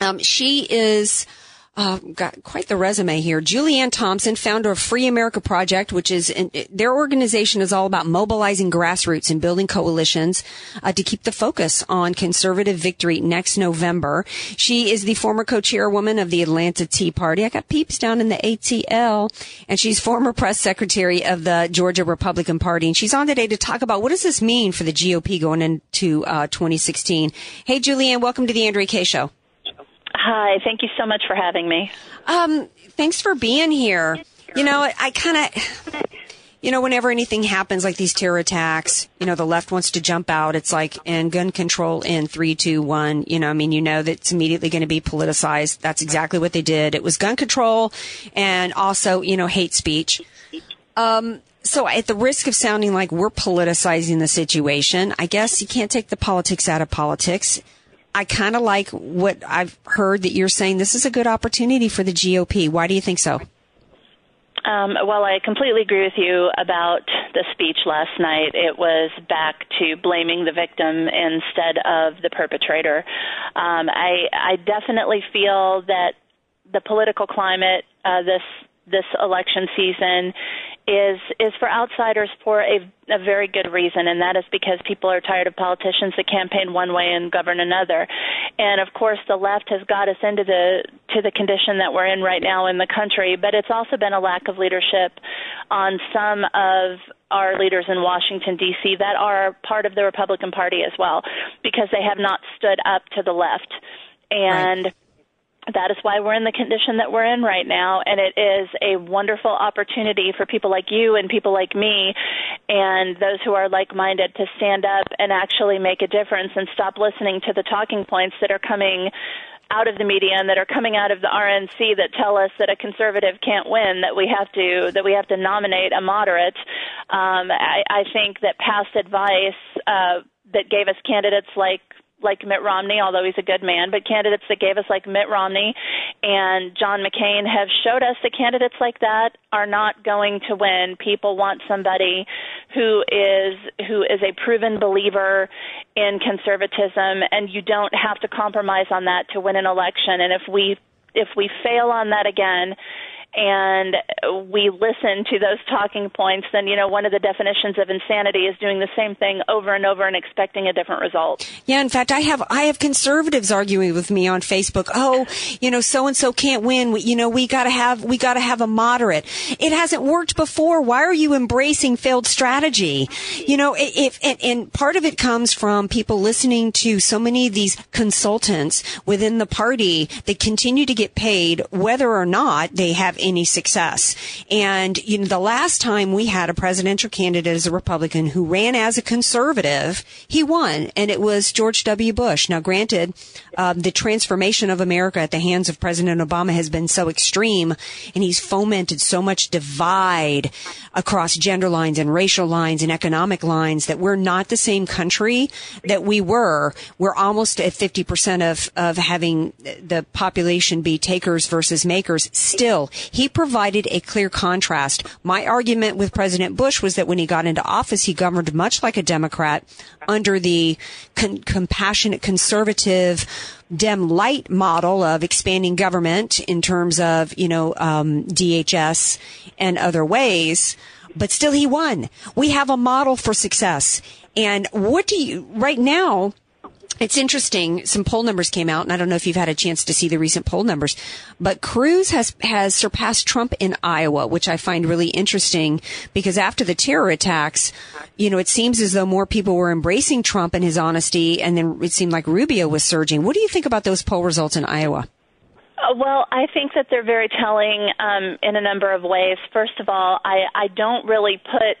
Um, she is uh, got quite the resume here. Julianne Thompson, founder of Free America Project, which is their organization is all about mobilizing grassroots and building coalitions uh, to keep the focus on conservative victory next November. She is the former co-chairwoman of the Atlanta Tea Party. I got peeps down in the ATL, and she's former press secretary of the Georgia Republican Party. And she's on today to talk about what does this mean for the GOP going into uh, 2016. Hey, Julianne, welcome to the Andrea Kaye Show. Hi, thank you so much for having me. Um, thanks for being here. You know, I, kind of, you know, whenever anything happens like these terror attacks, you know, the left wants to jump out. It's like, and gun control in three, two, one. You know, I mean, you know that it's immediately going to be politicized. That's exactly what they did. It was gun control and also, you know, hate speech. Um, so at the risk of sounding like we're politicizing the situation, I guess you can't take the politics out of politics. I kind of like what I've heard that you're saying this is a good opportunity for the GOP. Why do you think so? Um, well, I completely agree with you about the speech last night. It was back to blaming the victim instead of the perpetrator. Um, I, I definitely feel that the political climate uh, this this election season is is for outsiders for a, a very good reason, and that is because people are tired of politicians that campaign one way and govern another. And of course, the left has got us into the to the condition that we're in right now in the country. But it's also been a lack of leadership on some of our leaders in Washington D.C. that are part of the Republican Party as well, because they have not stood up to the left and. Right that is why we're in the condition that we're in right now and it is a wonderful opportunity for people like you and people like me and those who are like-minded to stand up and actually make a difference and stop listening to the talking points that are coming out of the media and that are coming out of the RNC that tell us that a conservative can't win, that we have to that we have to nominate a moderate. Um, I, I think that past advice uh, that gave us candidates like like Mitt Romney, although he's a good man, but candidates that gave us like Mitt Romney and John McCain have showed us that candidates like that are not going to win. People want somebody who is who is a proven believer in conservatism and you don't have to compromise on that to win an election. And if we if we fail on that again, and we listen to those talking points, then, you know, one of the definitions of insanity is doing the same thing over and over and expecting a different result. Yeah, in fact, I have, I have conservatives arguing with me on Facebook. Oh, you know, so and so can't win. We, you know, we gotta have, we gotta have a moderate. It hasn't worked before. Why are you embracing failed strategy? You know, if, and, and part of it comes from people listening to so many of these consultants within the party that continue to get paid whether or not they have any success. And, you know, the last time we had a presidential candidate as a Republican who ran as a conservative, he won, and it was George W. Bush. Now, granted, um, the transformation of America at the hands of President Obama has been so extreme, and he's fomented so much divide across gender lines and racial lines and economic lines that we're not the same country that we were. We're almost at 50% of, of having the population be takers versus makers. Still, he provided a clear contrast. My argument with President Bush was that when he got into office, he governed much like a Democrat under the con- compassionate conservative Dem light model of expanding government in terms of, you know, um, DHS and other ways. But still he won. We have a model for success. And what do you, right now, it's interesting. Some poll numbers came out, and I don't know if you've had a chance to see the recent poll numbers, but Cruz has has surpassed Trump in Iowa, which I find really interesting because after the terror attacks, you know, it seems as though more people were embracing Trump and his honesty, and then it seemed like Rubio was surging. What do you think about those poll results in Iowa? Uh, well, I think that they're very telling um, in a number of ways. First of all, I, I don't really put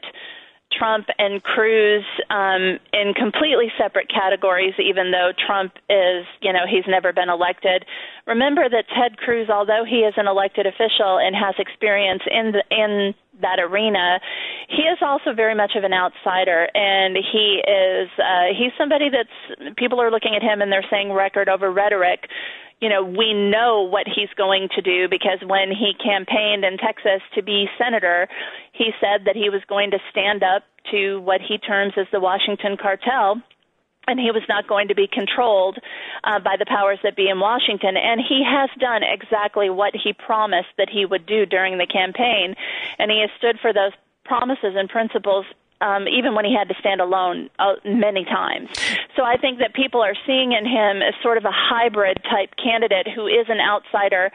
Trump and Cruz um, in completely separate categories, even though Trump is, you know, he's never been elected. Remember that Ted Cruz, although he is an elected official and has experience in the in that arena, he is also very much of an outsider, and he is uh, he's somebody that's people are looking at him and they're saying record over rhetoric you know, we know what he's going to do because when he campaigned in Texas to be senator, he said that he was going to stand up to what he terms as the Washington cartel and he was not going to be controlled uh, by the powers that be in Washington. And he has done exactly what he promised that he would do during the campaign, and he has stood for those promises and principles um, even when he had to stand alone uh, many times. So I think that people are seeing in him as sort of a hybrid type candidate who is an outsider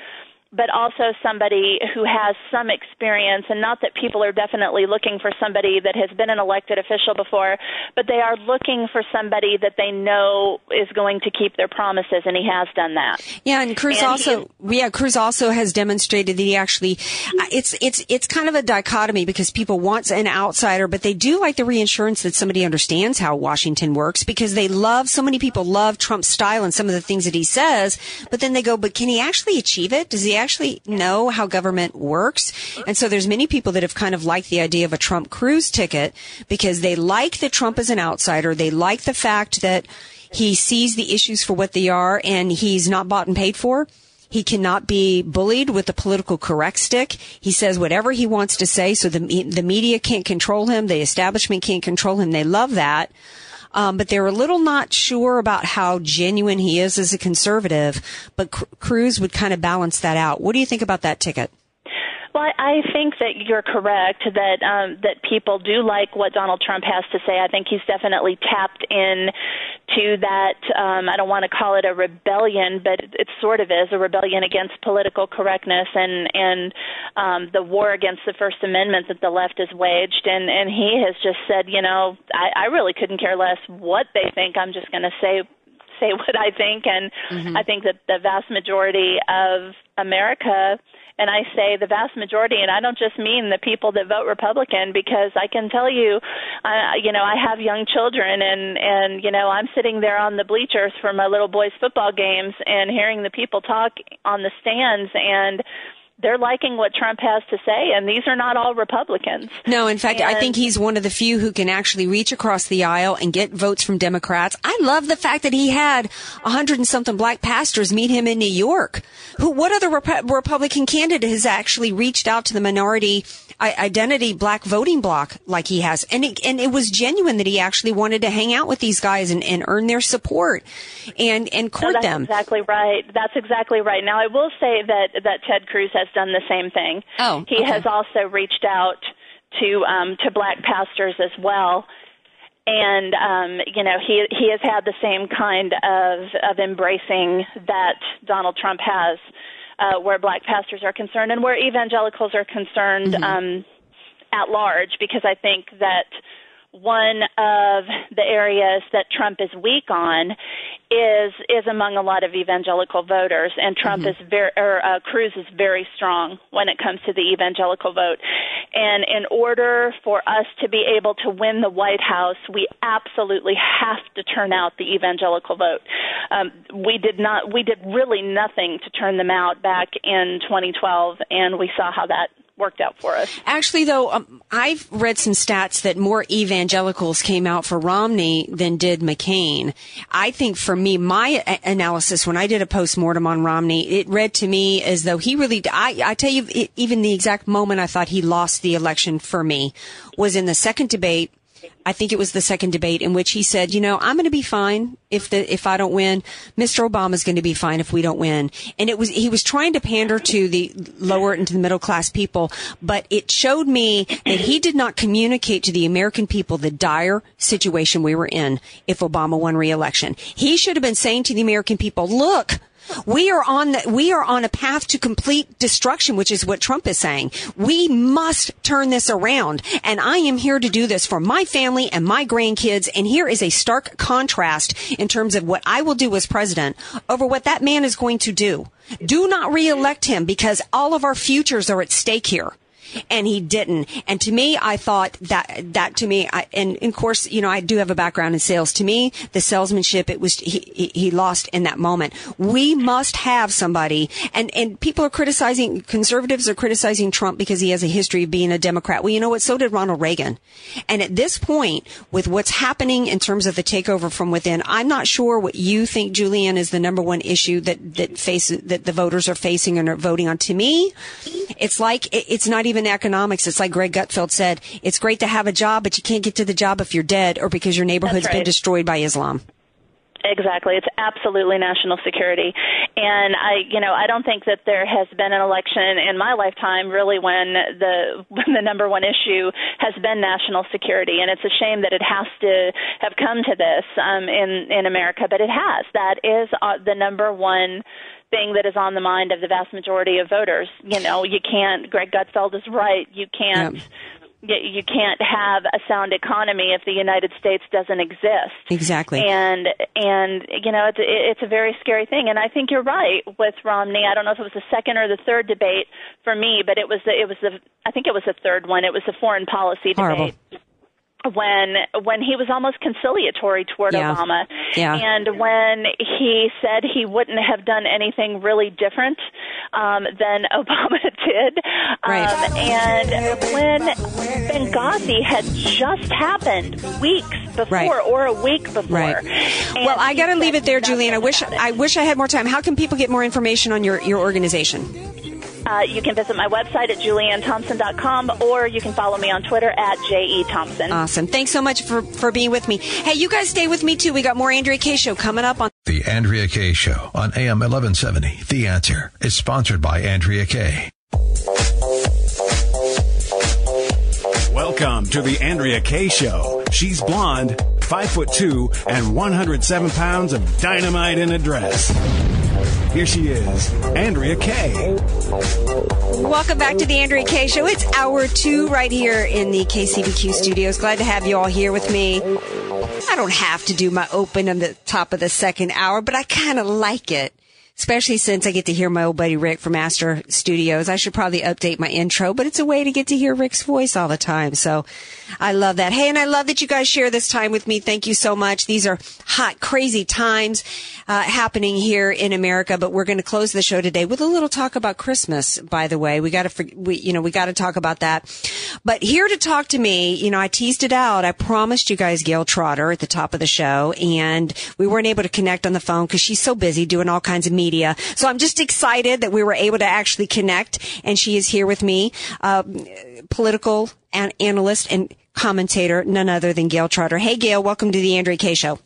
but also somebody who has some experience and not that people are definitely looking for somebody that has been an elected official before but they are looking for somebody that they know is going to keep their promises and he has done that. Yeah and cruz and also yeah cruz also has demonstrated that he actually uh, it's it's it's kind of a dichotomy because people want an outsider but they do like the reassurance that somebody understands how washington works because they love so many people love trump's style and some of the things that he says but then they go but can he actually achieve it? Does he actually know how government works. And so there's many people that have kind of liked the idea of a Trump Cruz ticket because they like that Trump is an outsider. They like the fact that he sees the issues for what they are and he's not bought and paid for. He cannot be bullied with the political correct stick. He says whatever he wants to say, so the the media can't control him, the establishment can't control him. They love that. Um, but they're a little not sure about how genuine he is as a conservative. But Cruz would kind of balance that out. What do you think about that ticket? Well, I think that you're correct that um, that people do like what Donald Trump has to say. I think he's definitely tapped in to that. Um, I don't want to call it a rebellion, but it, it sort of is a rebellion against political correctness and and um, the war against the First Amendment that the left has waged. And and he has just said, you know, I, I really couldn't care less what they think. I'm just going to say say what I think, and mm-hmm. I think that the vast majority of America and I say the vast majority, and I don't just mean the people that vote Republican, because I can tell you, uh, you know, I have young children, and and you know, I'm sitting there on the bleachers for my little boys' football games and hearing the people talk on the stands, and they're liking what Trump has to say, and these are not all Republicans. No, in fact, and, I think he's one of the few who can actually reach across the aisle and get votes from Democrats. I love the fact that he had a hundred and something black pastors meet him in New York. Who, what other Rep- Republican candidate has actually reached out to the minority identity black voting bloc like he has? And it, and it was genuine that he actually wanted to hang out with these guys and, and earn their support and and court no, that's them. Exactly right. That's exactly right. Now I will say that that Ted Cruz has done the same thing. Oh, he okay. has also reached out to um, to black pastors as well, and um, you know he he has had the same kind of of embracing that Donald Trump has, uh, where black pastors are concerned and where evangelicals are concerned mm-hmm. um, at large, because I think that one of the areas that Trump is weak on is is among a lot of evangelical voters, and Trump mm-hmm. is very or uh, Cruz is very strong when it comes to the evangelical vote. And in order for us to be able to win the White House, we absolutely have to turn out the evangelical vote. Um, we did not. We did really nothing to turn them out back in 2012, and we saw how that worked out for us. Actually, though, um, I've read some stats that more evangelicals came out for Romney than did McCain. I think for me, my a- analysis when I did a post mortem on Romney, it read to me as though he really. I, I tell you, it, even the exact moment I thought he lost the election for me was in the second debate I think it was the second debate in which he said, you know, I'm going to be fine if the, if I don't win. Mr. Obama's going to be fine if we don't win. And it was, he was trying to pander to the lower and to the middle class people, but it showed me that he did not communicate to the American people the dire situation we were in if Obama won re-election. He should have been saying to the American people, look, we are on the, we are on a path to complete destruction, which is what Trump is saying. We must turn this around. And I am here to do this for my family and my grandkids. And here is a stark contrast in terms of what I will do as president over what that man is going to do. Do not reelect him because all of our futures are at stake here and he didn't. And to me, I thought that that to me, I, and, of course, you know, I do have a background in sales. To me, the salesmanship it was he he lost in that moment. We must have somebody, and and people are criticizing conservatives are criticizing Trump because he has a history of being a Democrat. Well, you know what? So did Ronald Reagan. And at this point, with what's happening in terms of the takeover from within, I'm not sure what you think, Julianne, is the number one issue that that face that the voters are facing and are voting on. To me, it's like it's not even economics. It's like Greg Gutfeld said, it's great to have a job, but you can't get to the job if you're dead or because your neighborhood's right. been destroyed by Islam. Exactly. It's absolutely national security. And I, you know, I don't think that there has been an election in my lifetime really when the when the number one issue has been national security. And it's a shame that it has to have come to this um in in America, but it has. That is uh, the number one thing that is on the mind of the vast majority of voters. You know, you can't. Greg Gutfeld is right. You can't. Yep you can't have a sound economy if the United States doesn't exist. Exactly. And and you know it's it's a very scary thing. And I think you're right with Romney. I don't know if it was the second or the third debate for me, but it was the, it was the I think it was the third one. It was the foreign policy Horrible. debate when when he was almost conciliatory toward yeah. Obama, yeah. and when he said he wouldn't have done anything really different um, than Obama did, right. um, and when Benghazi had just happened weeks before right. or a week before. Right. Well, I got to leave it there, Julianne. I wish I wish I had more time. How can people get more information on your your organization? Uh, you can visit my website at juliannethompson.com or you can follow me on Twitter at J.E. Thompson. Awesome. Thanks so much for, for being with me. Hey, you guys stay with me too. We got more Andrea Kaye Show coming up on The Andrea Kaye Show on AM 1170. The Answer is sponsored by Andrea Kaye. Welcome to the Andrea Kaye Show. She's blonde, five foot two, and 107 pounds of dynamite in a dress. Here she is, Andrea Kaye. Welcome back to the Andrea Kaye Show. It's hour two right here in the KCBQ studios. Glad to have you all here with me. I don't have to do my open on the top of the second hour, but I kind of like it especially since I get to hear my old buddy Rick from Astor Studios. I should probably update my intro, but it's a way to get to hear Rick's voice all the time. So I love that. Hey, and I love that you guys share this time with me. Thank you so much. These are hot, crazy times uh, happening here in America, but we're going to close the show today with a little talk about Christmas. By the way, we got to, we, you know, we got to talk about that. But here to talk to me, you know, I teased it out. I promised you guys Gayle Trotter at the top of the show, and we weren't able to connect on the phone because she's so busy doing all kinds of media media. So I'm just excited that we were able to actually connect and she is here with me, uh, political an- analyst and commentator, none other than Gayle Trotter. Hey, Gayle, welcome to the Andrea Kaye Show.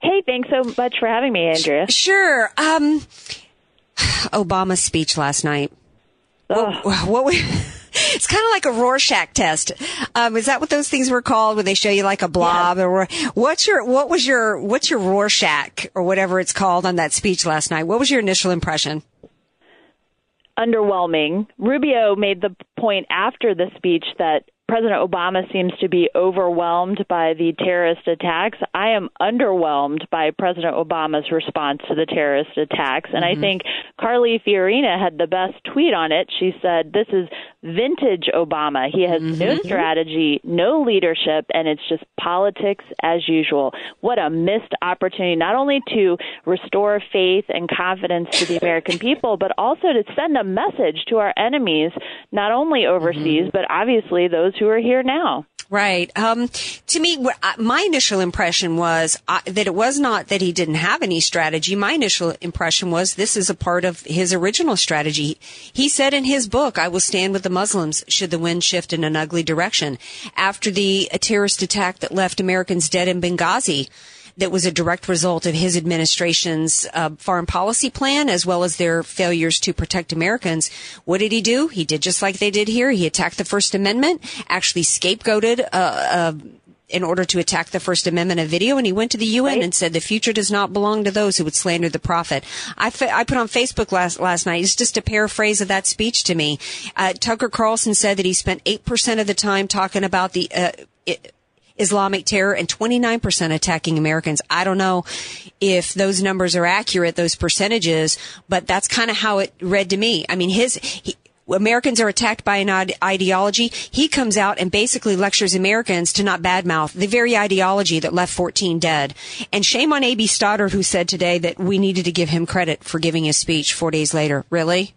Hey, thanks so much for having me, Andrea. Sure. Um, Obama's speech last night. What, what, what it's kind of like a Rorschach test. Um, is that what those things were called? Where they show you like a blob yeah. or what's your, what was your, what's your Rorschach or whatever it's called on that speech last night? What was your initial impression? Underwhelming. Rubio made the point after the speech that President Obama seems to be overwhelmed by the terrorist attacks. I am underwhelmed by President Obama's response to the terrorist attacks. And mm-hmm. I think Carly Fiorina had the best tweet on it. She said, This is vintage Obama. He has mm-hmm. no strategy, no leadership, and it's just politics as usual. What a missed opportunity, not only to restore faith and confidence to the American people, but also to send a message to our enemies, not only overseas, mm-hmm. but obviously those who are here now. Right. Um, to me, my initial impression was uh, that it was not that he didn't have any strategy. My initial impression was this is a part of his original strategy. He said in his book, I will stand with the Muslims should the wind shift in an ugly direction. After the terrorist attack that left Americans dead in Benghazi, that was a direct result of his administration's uh, foreign policy plan as well as their failures to protect Americans. What did he do? He did just like they did here. He attacked the First Amendment, actually scapegoated uh, uh, in order to attack the First Amendment a video, and he went to the UN right. and said the future does not belong to those who would slander the prophet. I, fa- I put on Facebook last last night. It's just a paraphrase of that speech to me. Uh, Tucker Carlson said that he spent eight percent of the time talking about the. Uh, it, Islamic terror and 29% attacking Americans. I don't know if those numbers are accurate, those percentages, but that's kind of how it read to me. I mean, his, he, Americans are attacked by an ideology. He comes out and basically lectures Americans to not badmouth the very ideology that left 14 dead. And shame on A.B. Stoddard, who said today that we needed to give him credit for giving his speech four days later. Really?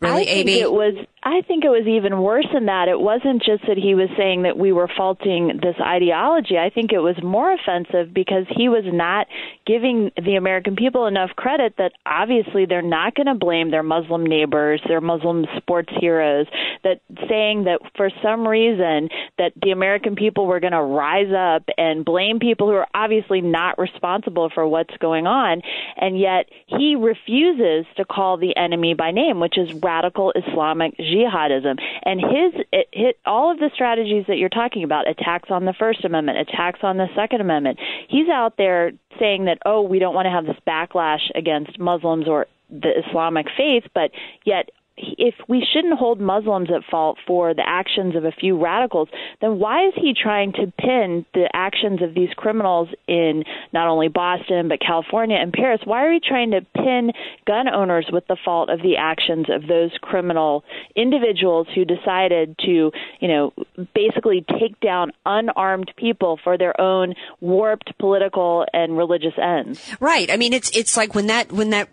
Really, I think AB? it was I think it was even worse than that. It wasn't just that he was saying that we were faulting this ideology. I think it was more offensive because he was not giving the American people enough credit that obviously they're not going to blame their Muslim neighbors, their Muslim sports heroes, that saying that for some reason that the American people were going to rise up and blame people who are obviously not responsible for what's going on, and yet he refuses to call the enemy by name, which is radical Islamic jihadism. And his it hit all of the strategies that you're talking about attacks on the First Amendment, attacks on the Second Amendment. He's out there saying that, oh, we don't want to have this backlash against Muslims or the Islamic faith, but yet if we shouldn't hold Muslims at fault for the actions of a few radicals, then why is he trying to pin the actions of these criminals in not only Boston but California and Paris? Why are we trying to pin gun owners with the fault of the actions of those criminal individuals who decided to, you know, basically take down unarmed people for their own warped political and religious ends? Right. I mean, it's it's like when that when that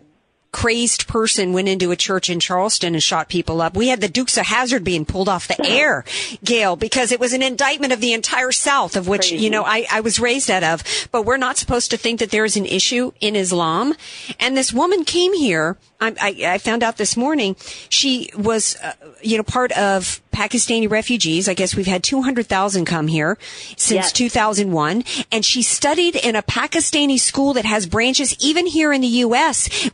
crazed person went into a church in Charleston and shot people up. We had the Dukes of Hazzard being pulled off the air, Gayle, because it was an indictment of the entire South, of which, Crazy. you know, I, I was raised out of. But we're not supposed to think that there is an issue in Islam. And this woman came here. I, I, found out this morning she was, uh, you know, part of Pakistani refugees. I guess we've had 200,000 come here since yes. 2001. And she studied in a Pakistani school that has branches even here in the U.S.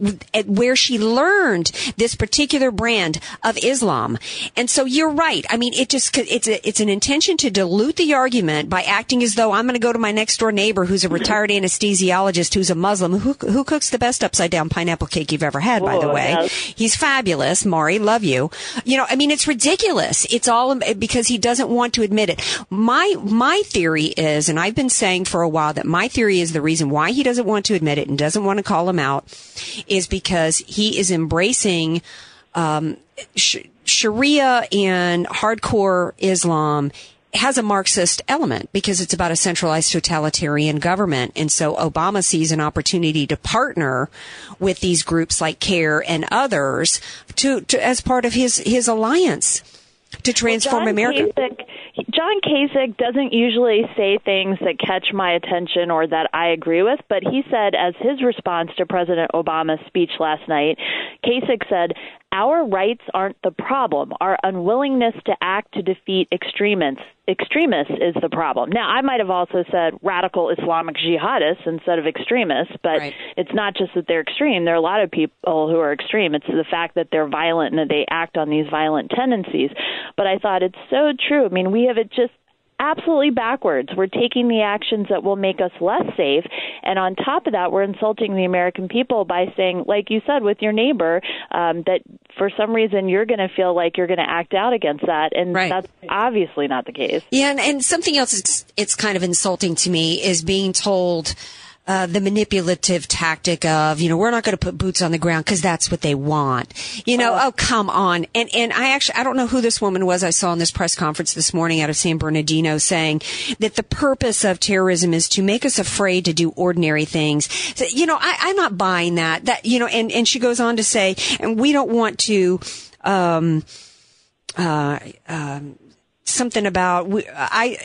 where she learned this particular brand of Islam. And so you're right. I mean, it just, it's a, it's an intention to dilute the argument by acting as though I'm going to go to my next door neighbor who's a retired anesthesiologist who's a Muslim who, who cooks the best upside down pineapple cake you've ever had, by the way. Yes. He's fabulous. Maury, love you. You know, I mean, it's ridiculous it's all because he doesn't want to admit it. My, my theory is, and I've been saying for a while that my theory is the reason why he doesn't want to admit it and doesn't want to call him out is because he is embracing, um, sh- Sharia and hardcore Islam has a Marxist element because it's about a centralized totalitarian government. And so Obama sees an opportunity to partner with these groups like CAIR and others to, to as part of his, his alliance to transform well, America. Kasich, John Kasich doesn't usually say things that catch my attention or that I agree with, but he said, as his response to President Obama's speech last night, Kasich said, our rights aren't the problem. Our unwillingness to act to defeat extremists extremists is the problem. Now, I might have also said radical Islamic jihadists instead of extremists, but right. it's not just that they're extreme. There are a lot of people who are extreme. It's the fact that they're violent and that they act on these violent tendencies. But I thought it's so true. I mean, we have it just absolutely backwards. We're taking the actions that will make us less safe, and on top of that, we're insulting the American people by saying, like you said, with your neighbor, um, that for some reason you're going to feel like you're going to act out against that, and Right. that's obviously not the case. Yeah, and, and something else it's, it's kind of insulting to me is being told uh, the manipulative tactic of, you know, we're not going to put boots on the ground because that's what they want. You know, oh. come on. And and I actually I don't know who this woman was I saw in this press conference this morning out of San Bernardino saying that the purpose of terrorism is to make us afraid to do ordinary things. So, you know, I, I'm not buying that. That you know, and and she goes on to say, and we don't want to. Um, uh, um, something about I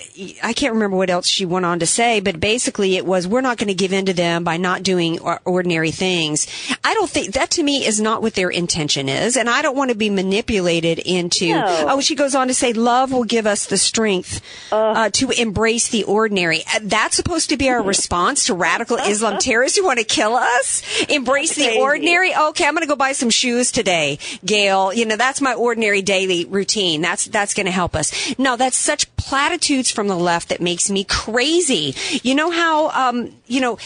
I can't remember what else she went on to say, but basically it was we're not going to give in to them by not doing ordinary things. I don't think that to me is not what their intention is, and I don't want to be manipulated into. No. Oh, she goes on to say love will give us the strength uh, to embrace the ordinary. Uh, That's supposed to be our response to radical Islam terrorists who want to kill us. Embrace the ordinary. Okay, I'm going to go buy some shoes today, Gayle. You know that's my ordinary daily routine. That's that's going to help us. No, that's such platitudes from the left that makes me crazy. You know how um, you know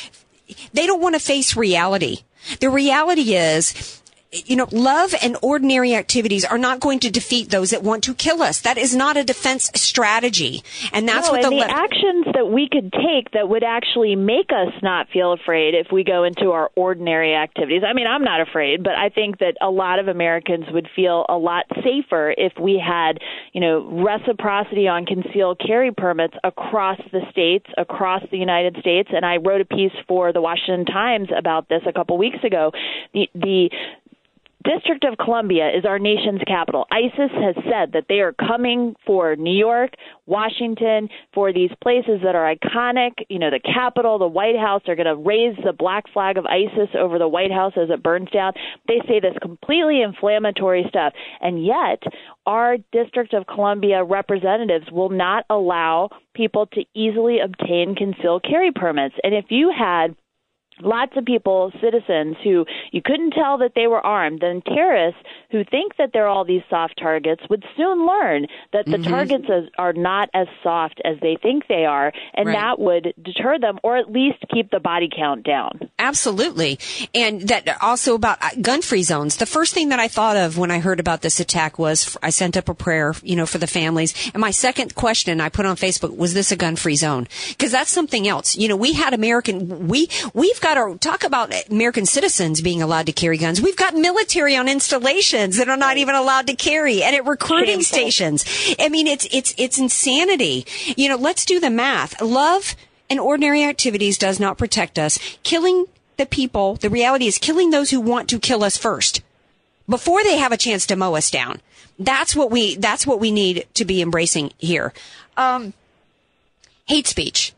they don't want to face reality. The reality is. You know, love and ordinary activities are not going to defeat those that want to kill us. That is not a defense strategy. And that's no, what and the the left. actions that we could take that would actually make us not feel afraid if we go into our ordinary activities. I mean, I'm not afraid, but I think that a lot of Americans would feel a lot safer if we had, you know, reciprocity on concealed carry permits across the states, across the United States. And I wrote a piece for the Washington Times about this a couple weeks ago. The the District of Columbia is our nation's capital. ISIS has said that they are coming for New York, Washington, for these places that are iconic. You know, the Capitol, the White House. They're going to raise the black flag of ISIS over the White House as it burns down. They say this completely inflammatory stuff. And yet, our District of Columbia representatives will not allow people to easily obtain concealed carry permits. And if you had lots of people, citizens who you couldn't tell that they were armed, then terrorists who think that they're all these soft targets would soon learn that the Mhm. targets are not as soft as they think they are, and Right. that would deter them or at least keep the body count down. Absolutely. And that also about uh, gun free zones. The first thing that I thought of when I heard about this attack was I sent up a prayer, you know, for the families. And my second question I put on Facebook was this a gun free zone? Because that's something else. You know, we had American, we, we've got to talk about American citizens being allowed to carry guns. We've got military on installations that are not even allowed to carry and at recruiting stations. I mean, it's, it's, it's insanity. You know, let's do the math. Love and ordinary activities does not protect us. Killing the people, the reality is killing those who want to kill us first before they have a chance to mow us down. That's what we, that's what we need to be embracing here. Um, hate speech.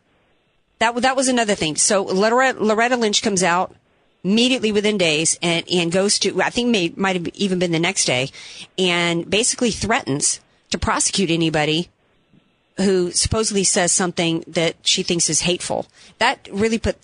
That, that was another thing. So Loretta, Loretta Lynch comes out immediately within days and, and goes to, I think may, might have even been the next day and basically threatens to prosecute anybody who supposedly says something that she thinks is hateful. That really put,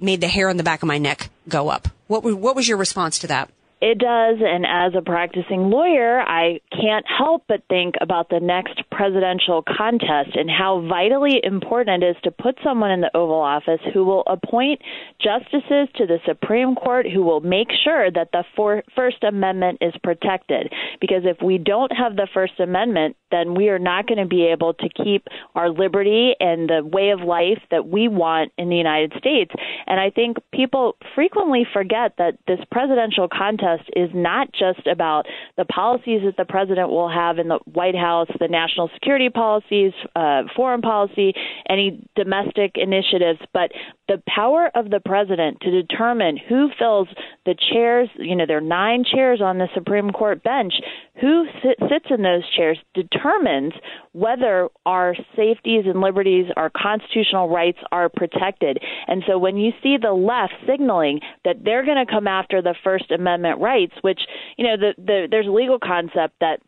made the hair on the back of my neck go up. What, what was your response to that? It does, and as a practicing lawyer, I can't help but think about the next presidential contest and how vitally important it is to put someone in the Oval Office who will appoint justices to the Supreme Court who will make sure that the for- First Amendment is protected. Because if we don't have the First Amendment, then we are not going to be able to keep our liberty and the way of life that we want in the United States. And I think people frequently forget that this presidential contest is not just about the policies that the president will have in the White House, the national security policies, uh, foreign policy, any domestic initiatives, but the power of the president to determine who fills the chairs, you know, there are nine chairs on the Supreme Court bench, who sit, sits in those chairs determines whether our safeties and liberties, our constitutional rights are protected. And so when you see the left signaling that they're going to come after the First Amendment rights, which, you know, the, the, there's a legal concept that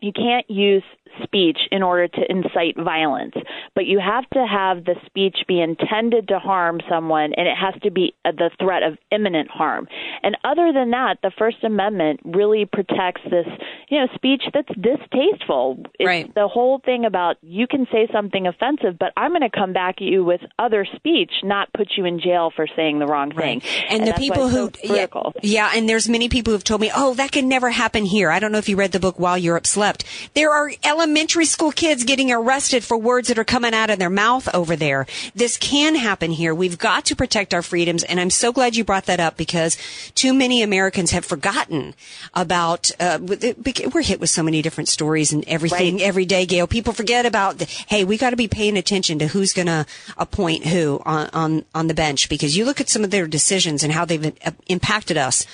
you can't use speech in order to incite violence, but you have to have the speech be intended to harm someone, and it has to be uh, the threat of imminent harm. And other than that, the First Amendment really protects this you know, speech that's distasteful. It's right. the whole thing about you can say something offensive, but I'm going to come back at you with other speech, not put you in jail for saying the wrong thing. And, the people who so yeah, yeah, and there's many people who've told me, oh, that can never happen here. I don't know if you read the book While Europe Slept. There are elementary school kids getting arrested for words that are coming out of their mouth over there. This can happen here. We've got to protect our freedoms, and I'm so glad you brought that up because too many Americans have forgotten about. Uh, we're hit with so many different stories and everything Right. every day, Gayle. People forget about. The, hey, we got to be paying attention to who's going to appoint who on, on on the bench because you look at some of their decisions and how they've uh, impacted us.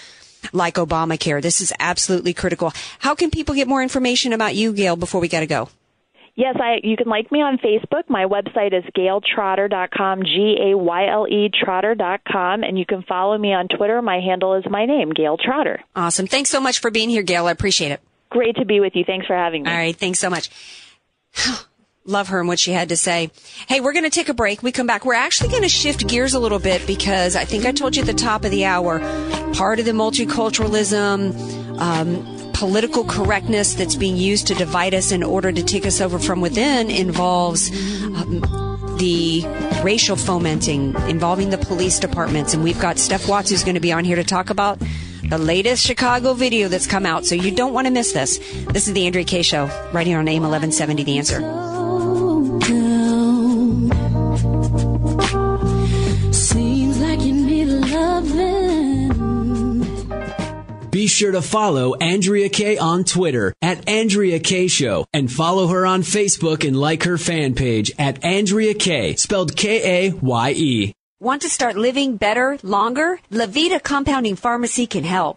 Like Obamacare. This is absolutely critical. How can people get more information about you, Gayle, before we got to go? Yes, I you can like me on Facebook. My website is gayletrotter.com, G A Y L E trotter.com, and you can follow me on Twitter. My handle is my name, Gayle Trotter. Awesome. Thanks so much for being here, Gayle. I appreciate it. Great to be with you. Thanks for having me. All right. Thanks so much. Love her and what she had to say. Hey, we're going to take a break. We come back. We're actually going to shift gears a little bit because I think I told you at the top of the hour, part of the multiculturalism, um, political correctness that's being used to divide us in order to take us over from within involves um, the racial fomenting involving the police departments. And we've got Steph Watts who's going to be on here to talk about the latest Chicago video that's come out. So you don't want to miss this. This is the Andrea Kaye Show right here on AIM 1170 The Answer. Be sure to follow Andrea Kaye on Twitter at Andrea Kaye Show and follow her on Facebook and like her fan page at Andrea Kaye, spelled K A Y E. Want to start living better, longer? Levita Compounding Pharmacy can help.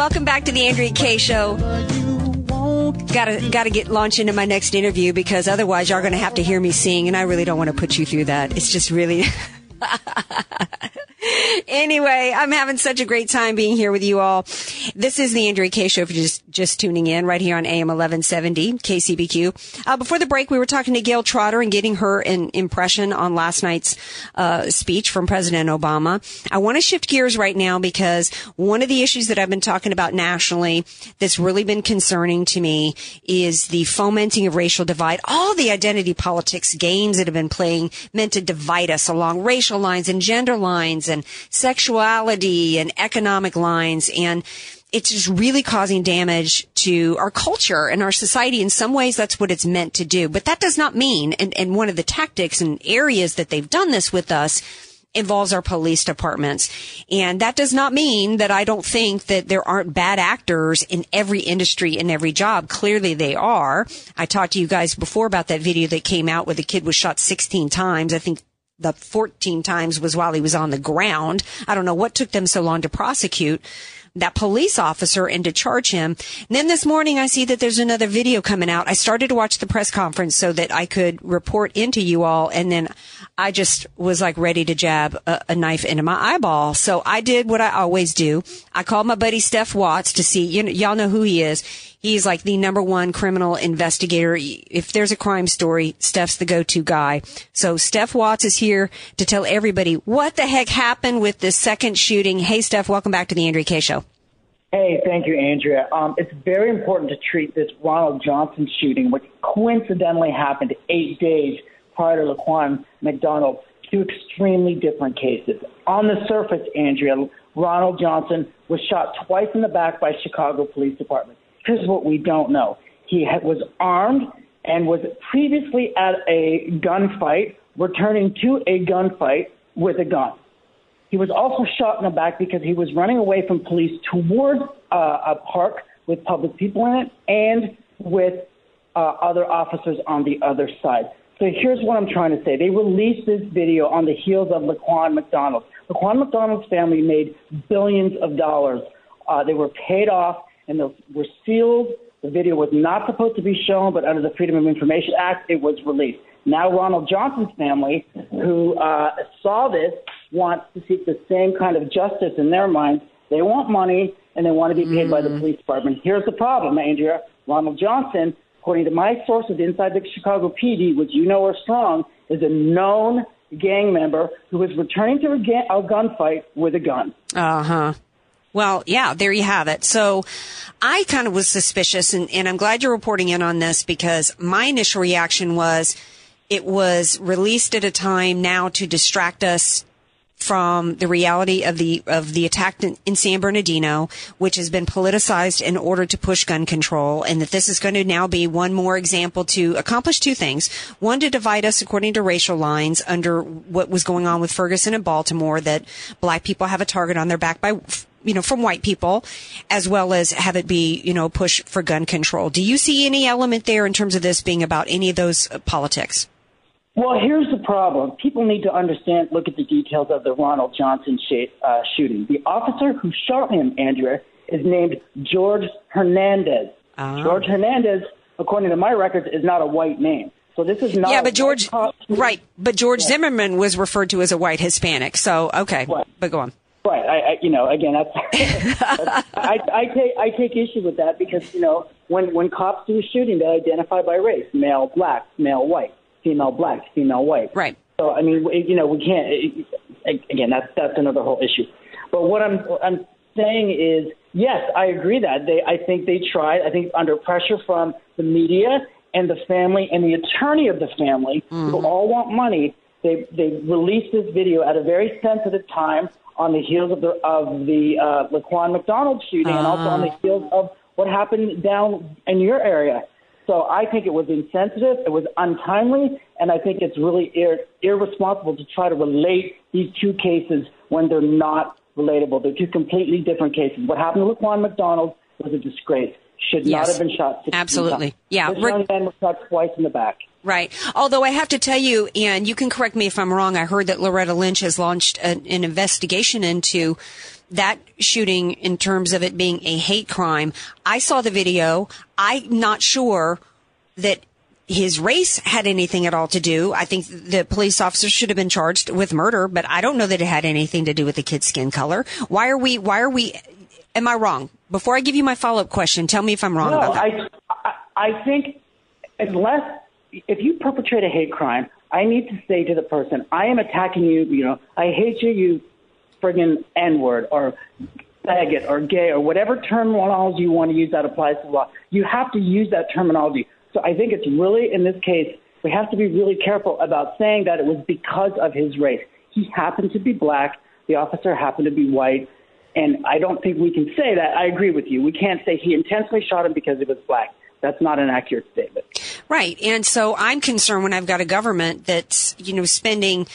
Welcome back to the Andrea Kaye Show. Gotta gotta get launch into my next interview because otherwise going to have to hear me sing, and I really don't want to put you through that. It's just really. anyway, I'm having such a great time being here with you all. This is the Andrea Kaye Show. If you're just just tuning in right here on AM 1170 KCBQ. Uh, before the break, we were talking to Gayle Trotter and getting her an impression on last night's uh, speech from President Obama. I want to shift gears right now because one of the issues that I've been talking about nationally that's really been concerning to me is the fomenting of racial divide. All the identity politics games that have been playing meant to divide us along racial lines and gender lines and sexuality and economic lines and it's just really causing damage to our culture and our society. In some ways, that's what it's meant to do. But that does not mean, and, and one of the tactics and areas that they've done this with us involves our police departments. And that does not mean that I don't think that there aren't bad actors in every industry and every job. Clearly they are. I talked to you guys before about that video that came out where the kid was shot 16 times. I think the 14 times was while he was on the ground. I don't know what took them so long to prosecute. that police officer and to charge him. And then this morning I see that there's another video coming out. I started to watch the press conference so that I could report into you all. And then I just was like ready to jab a, a knife into my eyeball. So I did what I always do. I called my buddy Steph Watts to see, you know, y'all know who he is. He's like the number one criminal investigator. If there's a crime story, Steph's the go-to guy. So Steph Watts is here to tell everybody what the heck happened with this second shooting. Hey, Steph, welcome back to the Andrea Kaye Show. Hey, thank you, Andrea. Um, it's very important to treat this Ronald Johnson shooting, which coincidentally happened eight days prior to Laquan McDonald, two extremely different cases. On the surface, Andrea, Ronald Johnson was shot twice in the back by Chicago Police Department. Here's what we don't know. He was armed and was previously at a gunfight, returning to a gunfight with a gun. He was also shot in the back because he was running away from police towards uh, a park with public people in it and with uh, other officers on the other side. So here's what I'm trying to say. They released this video on the heels of Laquan McDonald. Laquan McDonald's family made billions of dollars. Uh, they were paid off and they were sealed. The video was not supposed to be shown, but under the Freedom of Information Act, it was released. Now Ronald Johnson's family, who uh, saw this, wants to seek the same kind of justice in their minds. They want money and they want to be paid mm. by the mm. police department. Here's the problem, Andrea. Ronald Johnson, according to my sources inside the Chicago PD, which you know are strong, is a known gang member who is returning to a, ga- a gunfight with a gun. Uh huh. Well, yeah, there you have it. So I kind of was suspicious and, and I'm glad you're reporting in on this because my initial reaction was it was released at a time now to distract us from the reality of the of the attack in, San Bernardino, which has been politicized in order to push gun control, and that this is going to now be one more example to accomplish two things: one, to divide us according to racial lines under what was going on with Ferguson and Baltimore, that black people have a target on their back by you know, from white people, as well as have it be, you know, push for gun control. Do you see any element there in terms of this being about any of those uh, politics? Well, here's the problem. People need to understand, look at the details of the Ronald Johnson sh- uh, shooting. The officer who shot him, Andrea, is named George Hernandez. Oh. George Hernandez, according to my records, is not a white name. So this is not. Yeah, but George, right? But George yeah. Zimmerman was referred to as a white Hispanic. So okay, but go on. Right. I, I you know, again, that's, I, I take I take issue with that because you know when when cops do a shooting, they identify by race: male, black, male, white, female, black, female, white. Right. So I mean, you know, we can't. Again, that's that's another whole issue. But what I'm I'm saying is, yes, I agree that they. I think they tried. I think under pressure from the media and the family and the attorney of the family, mm-hmm. who all want money, they they released this video at a very sensitive time on the heels of the of the uh, Laquan McDonald shooting, uh and also on the ah. heels of what happened down in your area. So I think it was insensitive, it was untimely, and I think it's really ir- irresponsible to try to relate these two cases when they're not relatable. They're two completely different cases. What happened to Laquan McDonald was a disgrace. Should yes. not have been shot. Absolutely. Times. Yeah. This young man was shot twice in the back. Right. Although I have to tell you, and you can correct me if I'm wrong, I heard that Loretta Lynch has launched an, an investigation into that shooting in terms of it being a hate crime. I saw the video. I'm not sure that his race had anything at all to do. I think the police officer should have been charged with murder, but I don't know that it had anything to do with the kid's skin color. Why are we, why are we, am I wrong? Before I give you my follow up question, tell me if I'm wrong no, about that. I, I think unless if you perpetrate a hate crime, I need to say to the person, I am attacking you, you know, I hate you, you friggin' N word or faggot or gay or whatever terminology you want to use that applies to the law. You have to use that terminology. So I think it's really, in this case, we have to be really careful about saying that it was because of his race. He happened to be black, the officer happened to be white, and I don't think we can say that. I agree with you. We can't say he intentionally shot him because he was black. That's not an accurate statement. Right. And so I'm concerned when I've got a government that's, you know, spending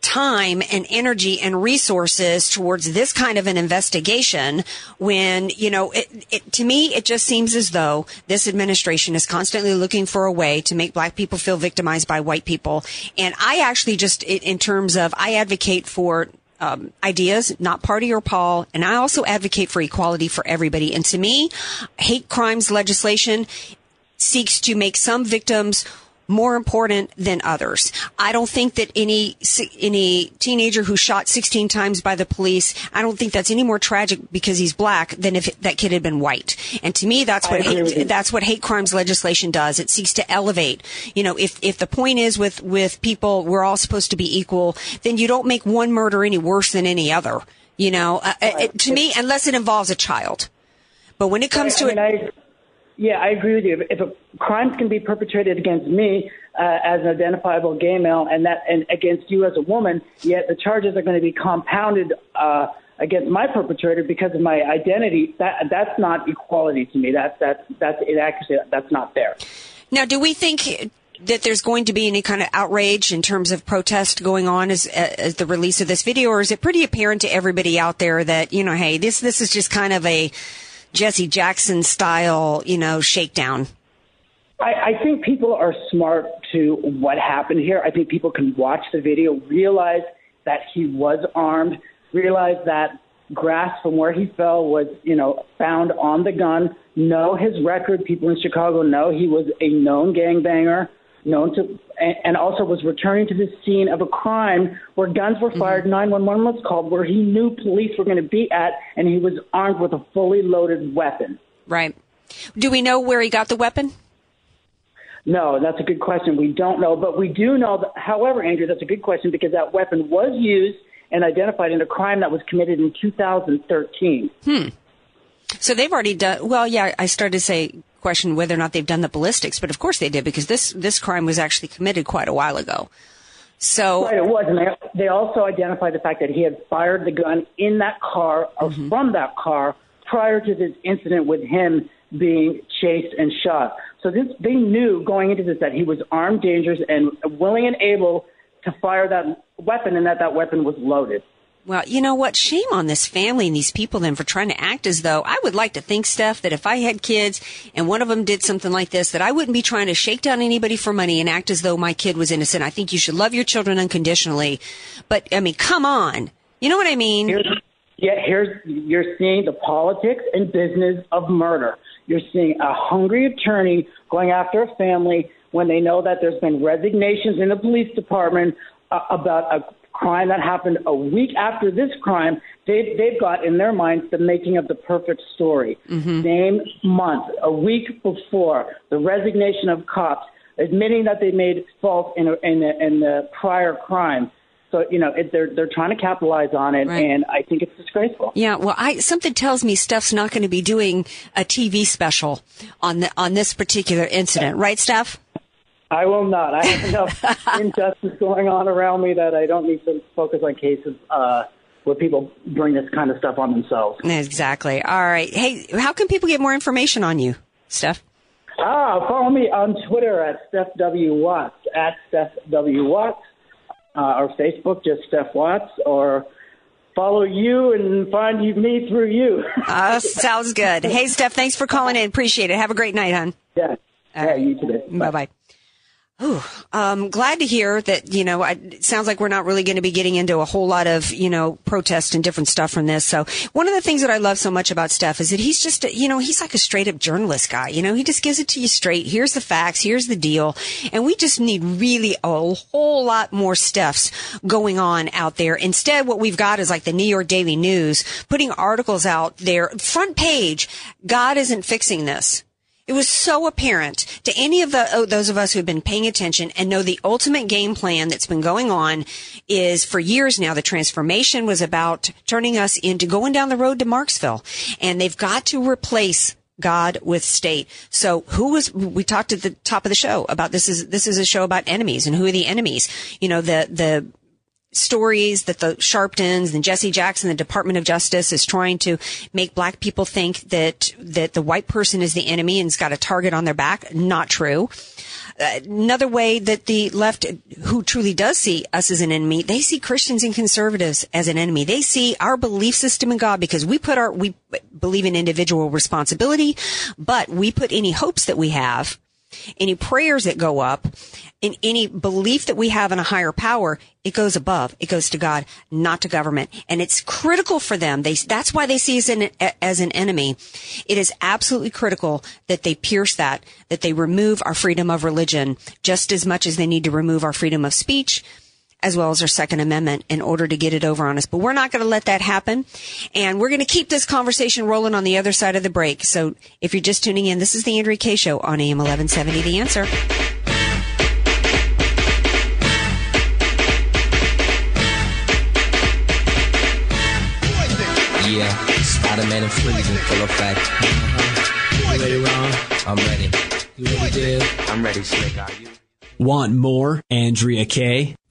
time and energy and resources towards this kind of an investigation when, you know, it, it, to me, it just seems as though this administration is constantly looking for a way to make black people feel victimized by white people. And I actually just, in terms of, I advocate for um, ideas, not party or Paul. And I also advocate for equality for everybody. And to me, hate crimes legislation seeks to make some victims more important than others. I don't think that any any teenager who shot 16 times by the police, I don't think that's any more tragic because he's black than if that kid had been white. And to me, that's what hate, that's what hate crimes legislation does. It seeks to elevate. You know, if if the point is with with people, we're all supposed to be equal, then you don't make one murder any worse than any other. You know, uh, it, to me, unless it involves a child. But when it comes to I mean, it. Yeah, I agree with you. If a crimes can be perpetrated against me uh, as an identifiable gay male, and that and against you as a woman, yet the charges are going to be compounded uh, against my perpetrator because of my identity. That that's not equality to me. That's that's that's inaccuracy. That's not fair. Now, do we think that there's going to be any kind of outrage in terms of protest going on as, as the release of this video, or is it pretty apparent to everybody out there that you know, hey, this this is just kind of a Jesse Jackson style, you know, shakedown? I, I think people are smart to what happened here. I think people can watch the video, realize that he was armed, realize that grass from where he fell was, you know, found on the gun, know his record. People in Chicago know he was a known gangbanger known to, and also was returning to the scene of a crime where guns were fired, mm-hmm. 911 was called, where he knew police were going to be at, and he was armed with a fully loaded weapon. Right. Do we know where he got the weapon? No, that's a good question. We don't know, but we do know that, however, Andrew, that's a good question because that weapon was used and identified in a crime that was committed in 2013. Hmm. So they've already done, well, yeah, I started to say question whether or not they've done the ballistics, but of course they did because this this crime was actually committed quite a while ago. So right, it was, and they, they also identified the fact that he had fired the gun in that car or mm-hmm. from that car prior to this incident with him being chased and shot. So this, they knew going into this that he was armed, dangerous, and willing and able to fire that weapon, and that that weapon was loaded. Well, you know what? Shame on this family and these people then for trying to act as though I would like to think, Steph, that if I had kids and one of them did something like this, that I wouldn't be trying to shake down anybody for money and act as though my kid was innocent. I think you should love your children unconditionally. But, I mean, come on. You know what I mean? Here's, yeah, here's, you're seeing the politics and business of murder. You're seeing a hungry attorney going after a family when they know that there's been resignations in the police department uh, about a crime that happened a week after this crime, they've, they've got in their minds the making of the perfect story. Mm-hmm. Same month, a week before, the resignation of cops, admitting that they made fault in, a, in, a, in the prior crime. So you know it, they're they're trying to capitalize on it, right. and I think it's disgraceful. Yeah, well, I something tells me Steph's not going to be doing a TV special on the on this particular incident, right, Steph? I will not. I have enough injustice going on around me that I don't need to focus on cases uh, where people bring this kind of stuff on themselves. Exactly. All right. Hey, how can people get more information on you, Steph? Ah, follow me on Twitter at Steph W. Watts, at Steph W. Watts, uh, or Facebook, just Steph Watts, or follow you and find me through you. uh, sounds good. Hey, Steph, thanks for calling in. Appreciate it. Have a great night, hon. Yeah. All yeah, you too. Bye bye. Um, glad to hear that, you know, I, it sounds like we're not really going to be getting into a whole lot of, you know, protest and different stuff from this. So one of the things that I love so much about Steph is that he's just, you know, he's like a straight up journalist guy. You know, he just gives it to you straight. Here's the facts. Here's the deal. And we just need really a whole lot more Stephs going on out there. Instead, what we've got is like the New York Daily News putting articles out there, front page. God isn't fixing this. It was so apparent to any of the, oh, those of us who have been paying attention and know the ultimate game plan that's been going on is for years now, the transformation was about turning us into going down the road to Marksville. And they've got to replace God with state. So who was, we talked at the top of the show about this is, this is a show about enemies and who are the enemies. You know, the, the, stories that the Sharptons and Jesse Jackson, the Department of Justice is trying to make black people think that, that the white person is the enemy and's got a target on their back. Not true. Uh, another way that the left, who truly does see us as an enemy, they see Christians and conservatives as an enemy. They see our belief system in God because we put our, we believe in individual responsibility, but we put any hopes that we have any prayers that go up, in any belief that we have in a higher power, it goes above. It goes to God, not to government. And it's critical for them. They, that's why they see us as an enemy. It is absolutely critical that they pierce that, that they remove our freedom of religion just as much as they need to remove our freedom of speech, as well as our Second Amendment in order to get it over on us. But we're not going to let that happen. And we're going to keep this conversation rolling on the other side of the break. So if you're just tuning in, this is the Andrea Kaye Show on AM 1170 The Answer. Yeah, Spider-Man and Freeze in full effect. You uh-huh. ready, Ron? I'm ready. You ready, Dave? I'm ready, Slick. Are you? Want more Andrea Kaye?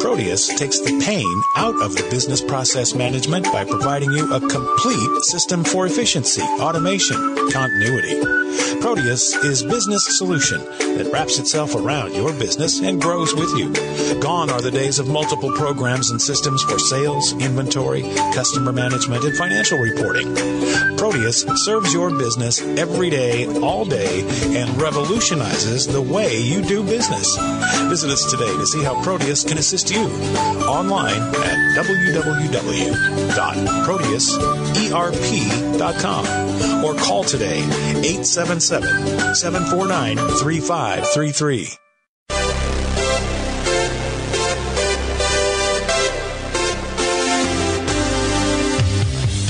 Proteus takes the pain out of the business process management by providing you a complete system for efficiency, automation, continuity. Proteus is business solution that wraps itself around your business and grows with you. Gone are the days of multiple programs and systems for sales, inventory, customer management, and financial reporting. Proteus serves your business every day, all day, and revolutionizes the way you do business. Visit us today to see how Proteus can assist you online at www.proteuserp.com or call today 877 749 3533.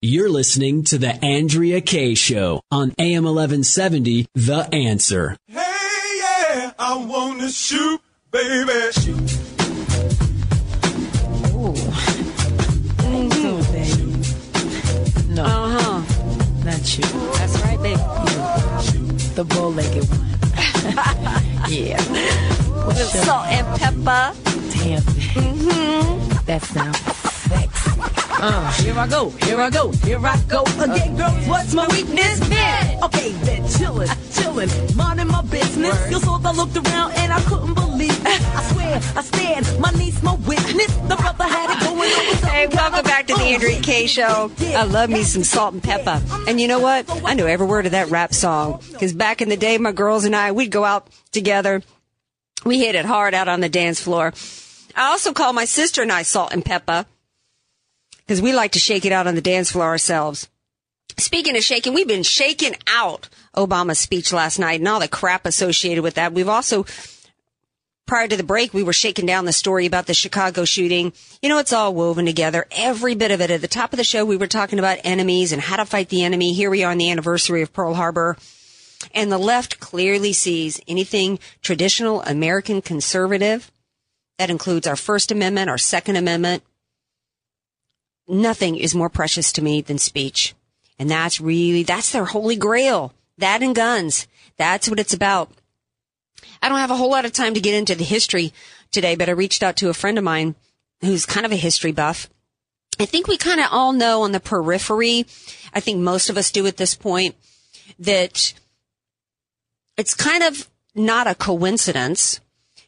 You're listening to the Andrea Kaye Show on AM 1170 The Answer. Hey, yeah, I wanna shoot, baby. Shoot. Ooh. So, baby. No. Uh huh. Not you. That's right, baby. You. The bow legged one. yeah. With salt and pepper. Damn. Mm-hmm. That sounds sexy. Uh, here I go, here I go, here I go again, girls. What's my weakness? Bed. Okay, bed, chillin', chillin', minding my business. You saw I looked around and I couldn't believe it. I swear, I stand, my niece, my witness. The brother had it going on. Hey, welcome back to the Andrea Kaye Show. I love me some salt and pepper. And you know what? I know every word of that rap song. Because back in the day, my girls and I, we'd go out together. We hit it hard out on the dance floor. I also call my sister and I salt and pepper. Because we like to shake it out on the dance floor ourselves. Speaking of shaking, we've been shaking out Obama's speech last night and all the crap associated with that. We've also, prior to the break, we were shaking down the story about the Chicago shooting. You know, it's all woven together. Every bit of it. At the top of the show, we were talking about enemies and how to fight the enemy. Here we are on the anniversary of Pearl Harbor. And the left clearly sees anything traditional American conservative. That includes our First Amendment, our Second Amendment. Nothing is more precious to me than speech. And that's really, that's their holy grail. That and guns. That's what it's about. I don't have a whole lot of time to get into the history today, but I reached out to a friend of mine who's kind of a history buff. I think we kind of all know on the periphery, I think most of us do at this point, that it's kind of not a coincidence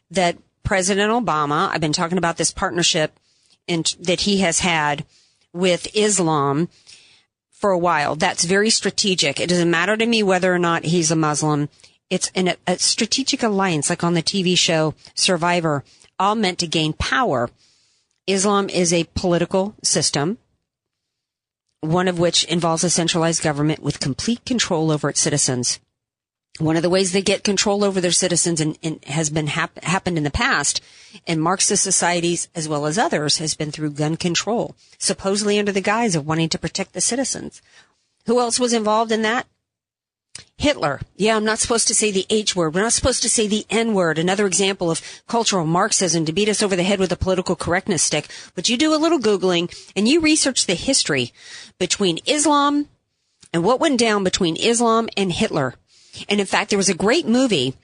that President Obama, I've been talking about this partnership and that he has had with Islam for a while. That's very strategic. It doesn't matter to me whether or not he's a Muslim. It's an, a strategic alliance, like on the TV show Survivor, all meant to gain power. Islam is a political system, one of which involves a centralized government with complete control over its citizens. One of the ways they get control over their citizens and, and has been hap- happened in the past in Marxist societies as well as others has been through gun control, supposedly under the guise of wanting to protect the citizens. Who else was involved in that? Hitler. Yeah, I'm not supposed to say the H word. We're not supposed to say the N word. Another example of cultural Marxism to beat us over the head with a political correctness stick. But you do a little Googling and you research the history between Islam and what went down between Islam and Hitler. And in fact, there was a great movie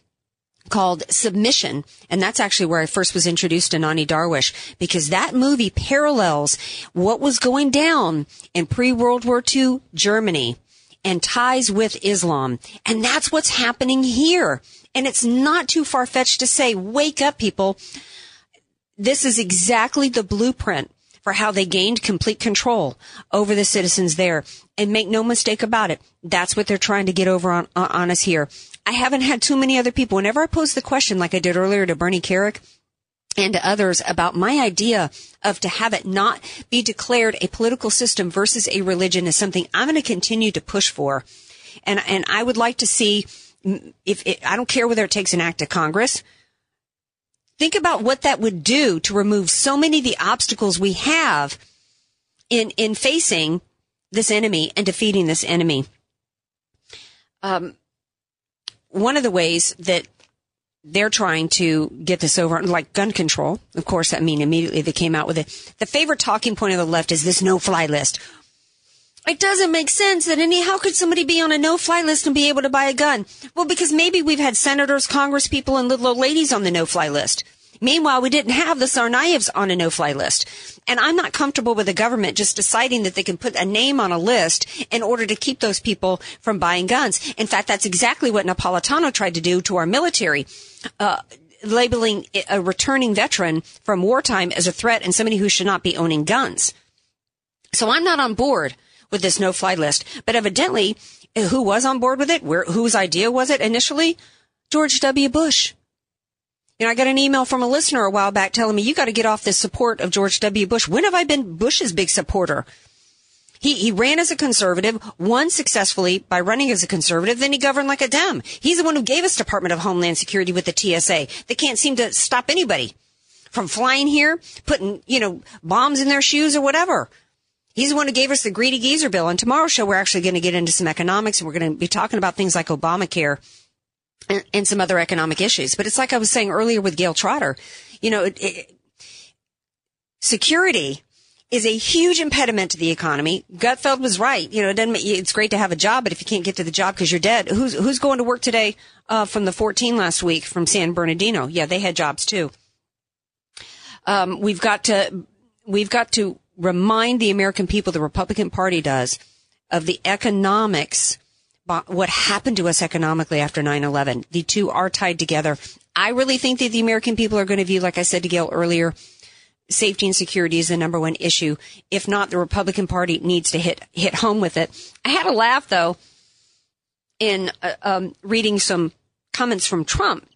called Submission, and that's actually where I first was introduced to Nonie Darwish, because that movie parallels what was going down in pre-World War II Germany and ties with Islam. And that's what's happening here. And it's not too far-fetched to say, wake up people. This is exactly the blueprint for how they gained complete control over the citizens there. And make no mistake about it, that's what they're trying to get over on, on us here. I haven't had too many other people. Whenever I pose the question, like I did earlier to Bernie Kerik, and to others about my idea of to have it not be declared a political system versus a religion is something I'm going to continue to push for. And, and I would like to see if it, I don't care whether it takes an act of Congress. Think about what that would do to remove so many of the obstacles we have in, in facing this enemy and defeating this enemy. Um, one of the ways that they're trying to get this over, like gun control. Of course, I mean, immediately they came out with it. The favorite talking point of the left is this no-fly list. It doesn't make sense that any, how could somebody be on a no-fly list and be able to buy a gun? Well, because maybe we've had senators, congresspeople, and little old ladies on the no-fly list. Meanwhile, we didn't have the Tsarnaevs on a no-fly list. And I'm not comfortable with the government just deciding that they can put a name on a list in order to keep those people from buying guns. In fact, that's exactly what Napolitano tried to do to our military. Uh, labeling a returning veteran from wartime as a threat and somebody who should not be owning guns. So I'm not on board with this no-fly list, but evidently, who was on board with it? Where, whose idea was it initially? George W. Bush. You know, I got an email from a listener a while back telling me, you got to get off this support of George W. Bush. When have I been Bush's big supporter? He, he ran as a conservative, won successfully by running as a conservative, then he governed like a Dem. He's the one who gave us Department of Homeland Security with the TSA. They can't seem to stop anybody from flying here, putting, you know, bombs in their shoes or whatever. He's the one who gave us the greedy geezer bill. And tomorrow's show, we're actually going to get into some economics and we're going to be talking about things like Obamacare and, and some other economic issues. But it's like I was saying earlier with Gayle Trotter, you know, it, it, security is a huge impediment to the economy. Gutfeld was right. You know, it doesn't, it's great to have a job, but if you can't get to the job because you're dead, who's, who's going to work today, uh, from the 14 last week from San Bernardino? Yeah, they had jobs too. Um, we've got to, we've got to remind the American people, the Republican Party does, of the economics, what happened to us economically after 9-11. The two are tied together. I really think that the American people are going to view, like I said to Gayle earlier, safety and security is the number one issue. If not, the Republican Party needs to hit hit home with it. I had a laugh though in uh, um, reading some comments from Trump.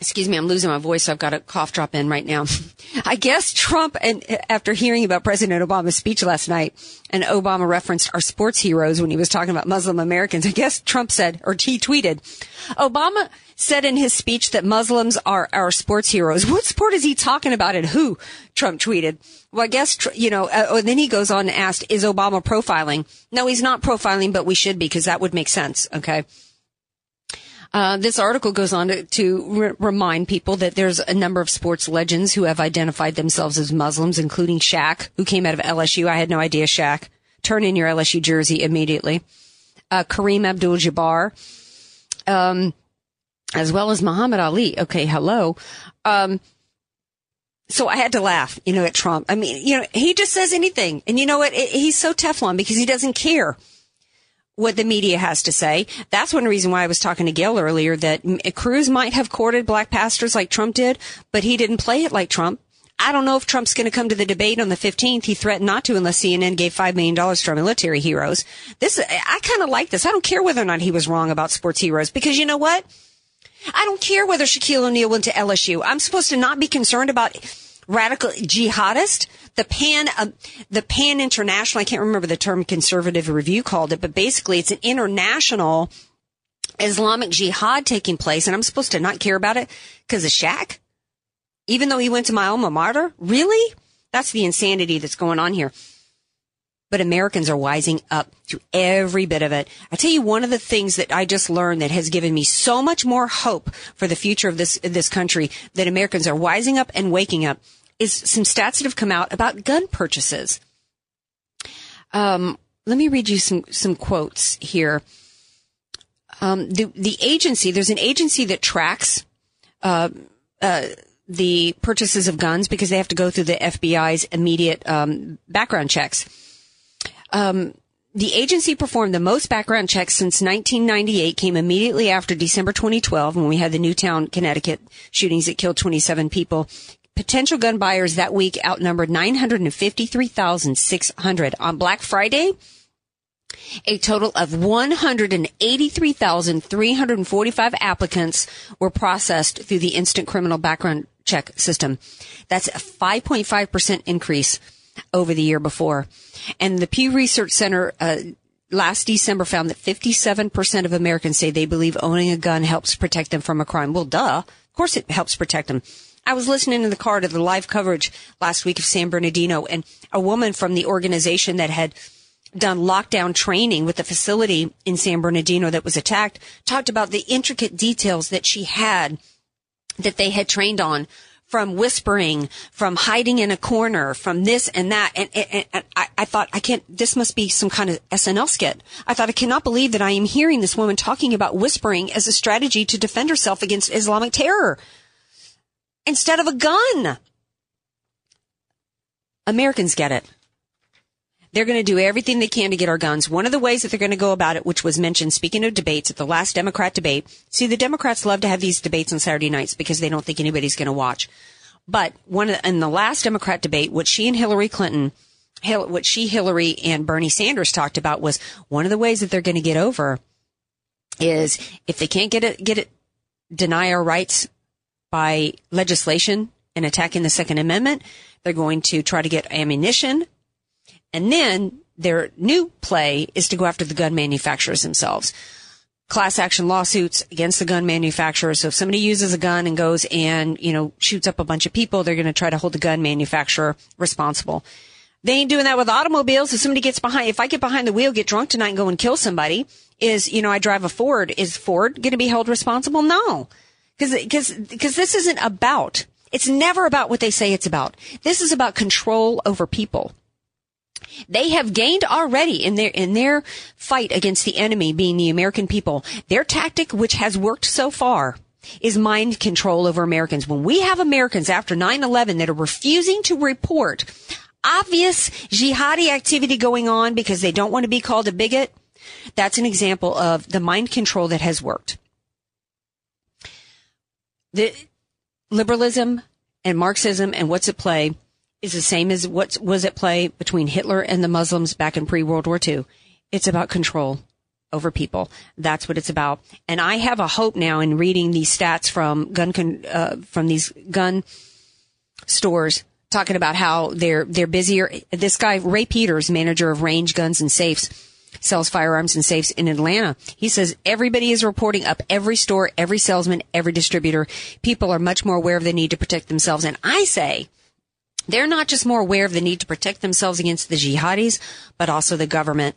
Excuse me, I'm losing my voice. So I've got a cough drop in right now. I guess Trump, and after hearing about President Obama's speech last night, and Obama referenced our sports heroes when he was talking about Muslim Americans, I guess Trump said, or he tweeted, Obama said in his speech that Muslims are our sports heroes. What sport is he talking about and who? Trump tweeted. Well, I guess, you know, uh, and then he goes on and asked, is Obama profiling? No, he's not profiling, but we should be because that would make sense. Okay. Uh, this article goes on to, to re- remind people that there's a number of sports legends who have identified themselves as Muslims, including Shaq, who came out of LSU. I had no idea Shaq. Turn in your LSU jersey immediately. Uh, Kareem Abdul-Jabbar. Um, as well as Muhammad Ali. Okay, hello. Um, so I had to laugh, you know, at Trump. I mean, you know, he just says anything. And you know what? He's so Teflon because he doesn't care what the media has to say. That's one reason why I was talking to Gayle earlier that Cruz might have courted black pastors like Trump did, but he didn't play it like Trump. I don't know if Trump's going to come to the debate on the 15th. He threatened not to unless CNN gave $5 million to our military heroes. This, I kind of like this. I don't care whether or not he was wrong about sports heroes because you know what? I don't care whether Shaquille O'Neal went to LSU. I'm supposed to not be concerned about radical jihadist, the pan, uh, the pan international. I can't remember the term conservative review called it, but basically it's an international Islamic jihad taking place, and I'm supposed to not care about it because of Shaq, even though he went to my alma mater. Really? That's the insanity that's going on here. But Americans are wising up to every bit of it. I tell you, one of the things that I just learned that has given me so much more hope for the future of this this country that Americans are wising up and waking up is some stats that have come out about gun purchases. Um, let me read you some some quotes here. Um, the the agency there's an agency that tracks uh, uh, the purchases of guns because they have to go through the FBI's immediate um, background checks. Um, the agency performed the most background checks since 1998, came immediately after December 2012 when we had the Newtown, Connecticut shootings that killed 27 people. Potential gun buyers that week outnumbered 953,600. On Black Friday, a total of 183,345 applicants were processed through the instant criminal background check system. That's a 5.5% increase over the year before. And the Pew Research Center uh, last December found that 57% of Americans say they believe owning a gun helps protect them from a crime. Well, duh. Of course it helps protect them. I was listening in the car to the live coverage last week of San Bernardino and a woman from the organization that had done lockdown training with the facility in San Bernardino that was attacked talked about the intricate details that she had that they had trained on from whispering, from hiding in a corner, from this and that. And, and, and I, I, thought, I can't, this must be some kind of SNL skit. I thought, I cannot believe that I am hearing this woman talking about whispering as a strategy to defend herself against Islamic terror instead of a gun. Americans get it. They're going to do everything they can to get our guns. One of the ways that they're going to go about it, which was mentioned, speaking of debates at the last Democrat debate. See, the Democrats love to have these debates on Saturday nights because they don't think anybody's going to watch. But one in the last Democrat debate, what she and Hillary Clinton, what she, Hillary, and Bernie Sanders talked about was one of the ways that they're going to get over is if they can't get it, get it, deny our rights by legislation and attacking the Second Amendment, they're going to try to get ammunition and then their new play is to go after the gun manufacturers themselves. Class action lawsuits against the gun manufacturers. So if somebody uses a gun and goes and, you know, shoots up a bunch of people, they're going to try to hold the gun manufacturer responsible. They ain't doing that with automobiles. If somebody gets behind, if I get behind the wheel, get drunk tonight and go and kill somebody, is, you know, I drive a Ford, is Ford going to be held responsible? No. Cause, cause, cause this isn't about, it's never about what they say it's about. This is about control over people. They have gained already in their in their fight against the enemy being the American people. Their tactic which has worked so far is mind control over Americans. When we have Americans after 9/11 that are refusing to report obvious jihadi activity going on because they don't want to be called a bigot, that's an example of the mind control that has worked. The liberalism and Marxism and what's at play is the same as what was at play between Hitler and the Muslims back in pre-World War II. It's about control over people. That's what it's about. And I have a hope now in reading these stats from gun con, uh, from these gun stores talking about how they're they're busier. This guy Ray Peters, manager of Range Guns and Safes, sells firearms and safes in Atlanta. He says everybody is reporting up every store, every salesman, every distributor. People are much more aware of the need to protect themselves. And I say they're not just more aware of the need to protect themselves against the jihadis, but also the government.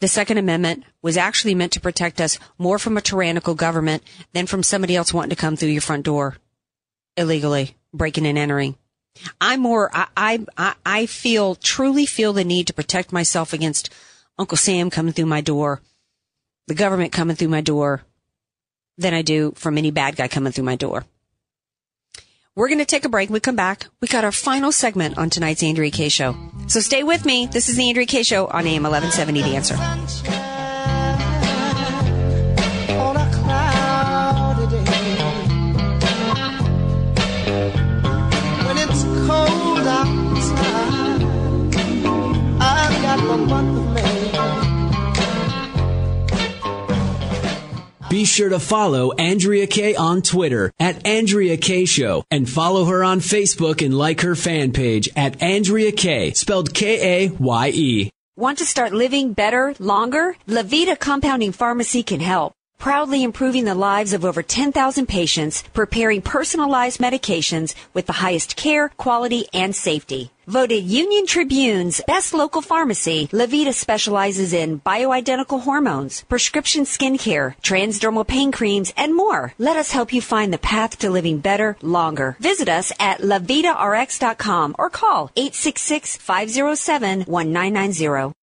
The Second Amendment was actually meant to protect us more from a tyrannical government than from somebody else wanting to come through your front door illegally, breaking and entering. I'm more, I, I, I feel, truly feel the need to protect myself against Uncle Sam coming through my door, the government coming through my door, than I do from any bad guy coming through my door. We're going to take a break. we come back, we got our final segment on tonight's Andrea Kaye show. So stay with me. This is the Andrea Kaye show on AM 1170 The Answer. Be sure to follow Andrea Kaye on Twitter at Andrea Kaye Show and follow her on Facebook and like her fan page at Andrea Kaye, spelled K A Y E. Want to start living better, longer? Levita Compounding Pharmacy can help. Proudly improving the lives of over 10,000 patients, preparing personalized medications with the highest care, quality, and safety. Voted Union Tribune's best local pharmacy, Levita specializes in bioidentical hormones, prescription skincare, transdermal pain creams, and more. Let us help you find the path to living better, longer. Visit us at levitarx.com or call 866-507-1990.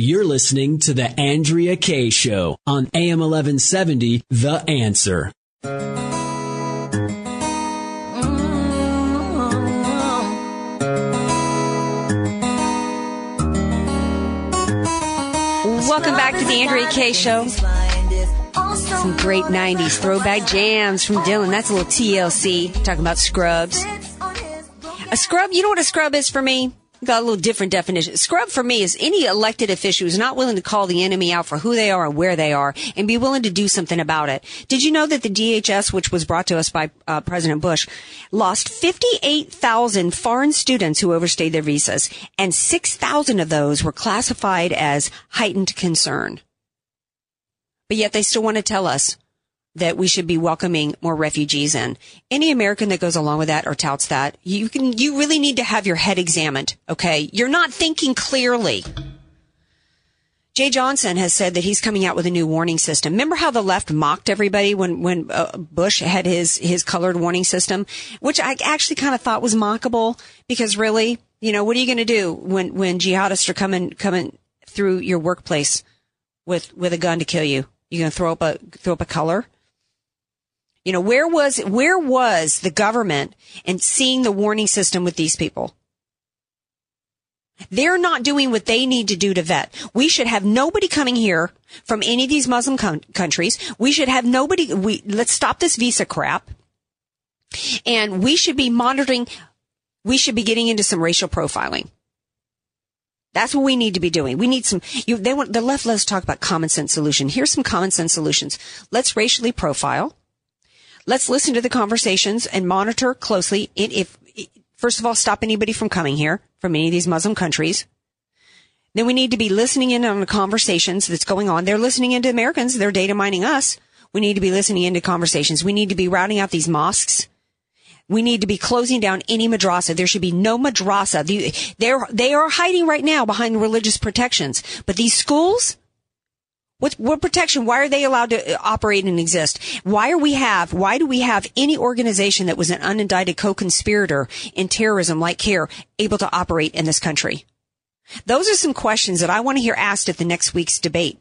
You're listening to the Andrea Kaye Show on AM 1170, The Answer. Welcome back to the Andrea Kaye Show. Some great 90s throwback jams from Dylan. That's a little TLC, talking about scrubs. A scrub, you know what a scrub is for me? Got a little different definition. Scrub for me is any elected official who's not willing to call the enemy out for who they are and where they are and be willing to do something about it. Did you know that the DHS, which was brought to us by uh, President Bush, lost 58,000 foreign students who overstayed their visas and 6,000 of those were classified as heightened concern. But yet they still want to tell us that we should be welcoming more refugees in. Any American that goes along with that or touts that, you can, you really need to have your head examined. Okay. You're not thinking clearly. Jeh Johnson has said that he's coming out with a new warning system. Remember how the left mocked everybody when when uh, Bush had his his colored warning system, which I actually kind of thought was mockable because really, you know, what are you going to do when when jihadists are coming coming through your workplace with with a gun to kill you? You're going to throw up a throw up a color? You know, where was, where was the government and seeing the warning system with these people? They're not doing what they need to do to vet. We should have nobody coming here from any of these Muslim con- countries. We should have nobody, we, let's stop this visa crap. And we should be monitoring, we should be getting into some racial profiling. That's what we need to be doing. We need some, you, they want, the left to talk about common sense solution. Here's some common sense solutions. Let's racially profile. Let's listen to the conversations and monitor closely. If, first of all, stop anybody from coming here from any of these Muslim countries. Then we need to be listening in on the conversations that's going on. They're listening into Americans. They're data mining us. We need to be listening into conversations. We need to be routing out these mosques. We need to be closing down any madrasa. There should be no madrasa. They're, they are hiding right now behind religious protections. But these schools, what, what protection? Why are they allowed to uh, operate and exist? Why are we have, why do we have any organization that was an unindicted co-conspirator in terrorism like CAIR able to operate in this country? Those are some questions that I want to hear asked at the next week's debate.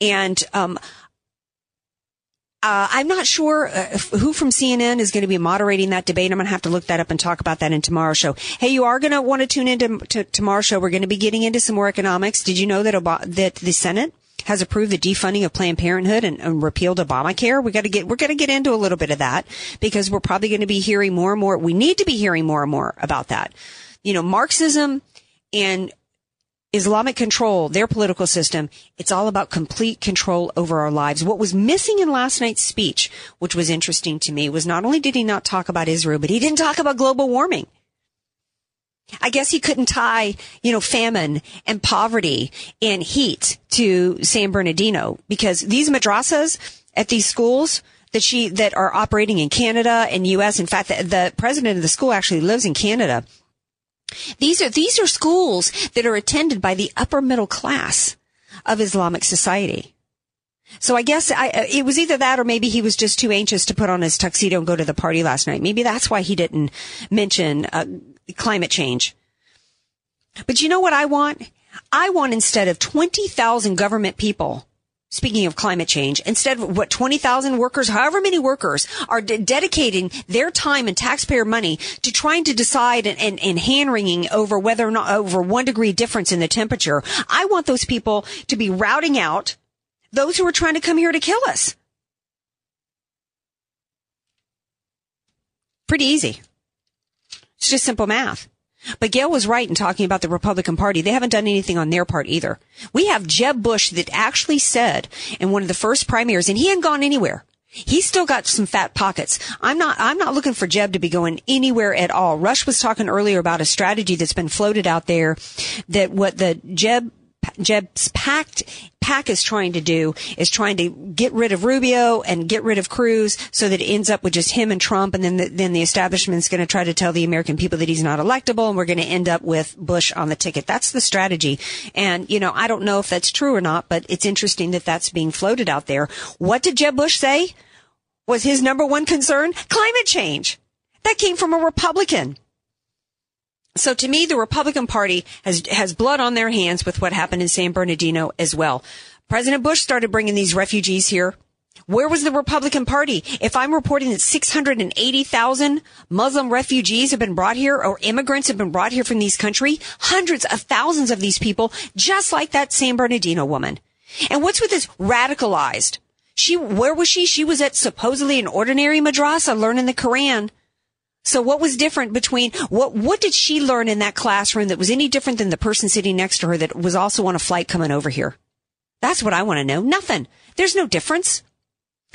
And, um, uh, I'm not sure uh, who from CNN is going to be moderating that debate. I'm going to have to look that up and talk about that in tomorrow's show. Hey, you are going to want to tune into to tomorrow's show. We're going to be getting into some more economics. Did you know that that the Senate has approved the defunding of Planned Parenthood and, and repealed Obamacare? We got to get we're going to get into a little bit of that because we're probably going to be hearing more and more. We need to be hearing more and more about that. You know, Marxism and Islamic control, their political system, it's all about complete control over our lives. What was missing in last night's speech, which was interesting to me, was not only did he not talk about Israel, but he didn't talk about global warming. I guess he couldn't tie, you know, famine and poverty and heat to San Bernardino because these madrasas at these schools that she, that are operating in Canada and US, in fact, the, the president of the school actually lives in Canada. These are, these are schools that are attended by the upper middle class of Islamic society. So I guess I, it was either that or maybe he was just too anxious to put on his tuxedo and go to the party last night. Maybe that's why he didn't mention uh, climate change. But you know what I want? I want instead of 20,000 government people Speaking of climate change, instead of what 20,000 workers, however many workers are de- dedicating their time and taxpayer money to trying to decide and, and, and hand wringing over whether or not over one degree difference in the temperature, I want those people to be routing out those who are trying to come here to kill us. Pretty easy. It's just simple math. But Gayle was right in talking about the Republican Party. They haven't done anything on their part either. We have Jeb Bush that actually said in one of the first primaries, and he hadn't gone anywhere. He's still got some fat pockets. I'm not, I'm not looking for Jeb to be going anywhere at all. Rush was talking earlier about a strategy that's been floated out there that what the Jeb Jeb's pact PAC is trying to do is trying to get rid of Rubio and get rid of Cruz so that it ends up with just him and Trump. And then the, then the establishment's going to try to tell the American people that he's not electable and we're going to end up with Bush on the ticket. That's the strategy. And, you know, I don't know if that's true or not, but it's interesting that that's being floated out there. What did Jeb Bush say was his number one concern? Climate change. That came from a Republican. So to me, the Republican Party has, has blood on their hands with what happened in San Bernardino as well. President Bush started bringing these refugees here. Where was the Republican Party? If I'm reporting that 680,000 Muslim refugees have been brought here or immigrants have been brought here from these countries, hundreds of thousands of these people, just like that San Bernardino woman. And what's with this radicalized? She, where was she? She was at supposedly an ordinary madrasa learning the Quran. So what was different between what what did she learn in that classroom that was any different than the person sitting next to her that was also on a flight coming over here? That's what I want to know. Nothing. There's no difference.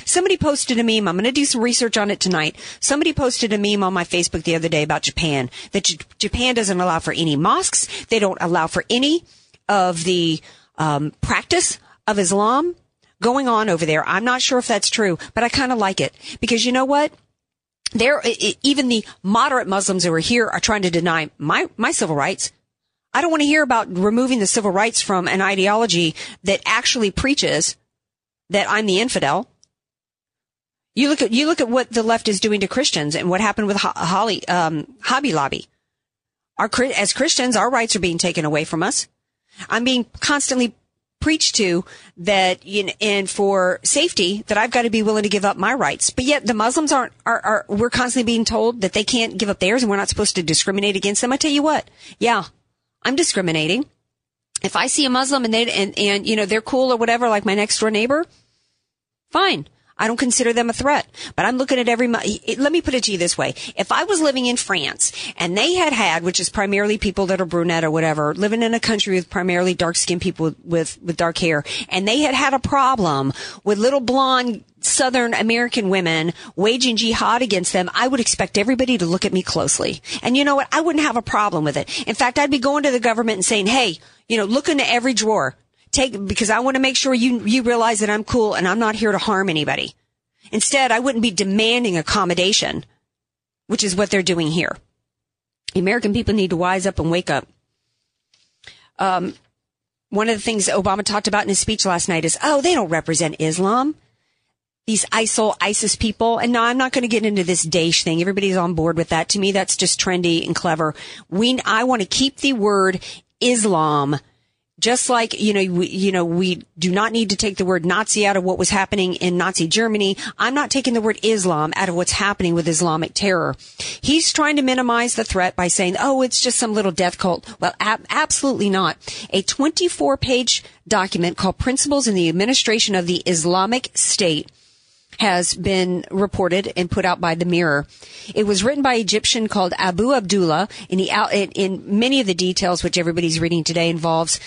Somebody posted a meme. I'm going to do some research on it tonight. Somebody posted a meme on my Facebook the other day about Japan that J- Japan doesn't allow for any mosques. They don't allow for any of the um, practice of Islam going on over there. I'm not sure if that's true, but I kind of like it because you know what? There, even the moderate Muslims who are here are trying to deny my, my civil rights. I don't want to hear about removing the civil rights from an ideology that actually preaches that I'm the infidel. You look at, you look at what the left is doing to Christians and what happened with Holly, um, Hobby Lobby. Our, as Christians, our rights are being taken away from us. I'm being constantly preach to that you know, and for safety that I've got to be willing to give up my rights. But yet the Muslims aren't are, are we're constantly being told that they can't give up theirs and we're not supposed to discriminate against them. I tell you what, yeah, I'm discriminating. If I see a Muslim and they and and you know they're cool or whatever, like my next door neighbor, fine. I don't consider them a threat, but I'm looking at every, let me put it to you this way. If I was living in France and they had had, which is primarily people that are brunette or whatever, living in a country with primarily dark skinned people with, with, with dark hair, and they had had a problem with little blonde Southern American women waging jihad against them, I would expect everybody to look at me closely. And you know what? I wouldn't have a problem with it. In fact, I'd be going to the government and saying, hey, you know, look into every drawer take because I want to make sure you you realize that I'm cool and I'm not here to harm anybody. Instead, I wouldn't be demanding accommodation, which is what they're doing here. The American people need to wise up and wake up. Um, one of the things Obama talked about in his speech last night is, oh, they don't represent Islam. These ISIL, ISIS people. And no, I'm not going to get into this Daesh thing. Everybody's on board with that. To me, that's just trendy and clever. We, I want to keep the word Islam just like you know we, you know we do not need to take the word Nazi out of what was happening in Nazi Germany. I'm not taking the word Islam out of what's happening with Islamic terror. He's trying to minimize the threat by saying, "Oh, it's just some little death cult." Well, ab- absolutely not. A 24-page document called "Principles in the Administration of the Islamic State." has been reported and put out by the Mirror. It was written by Egyptian called Abu Abdullah. In the in, in many of the details, which everybody's reading today, involves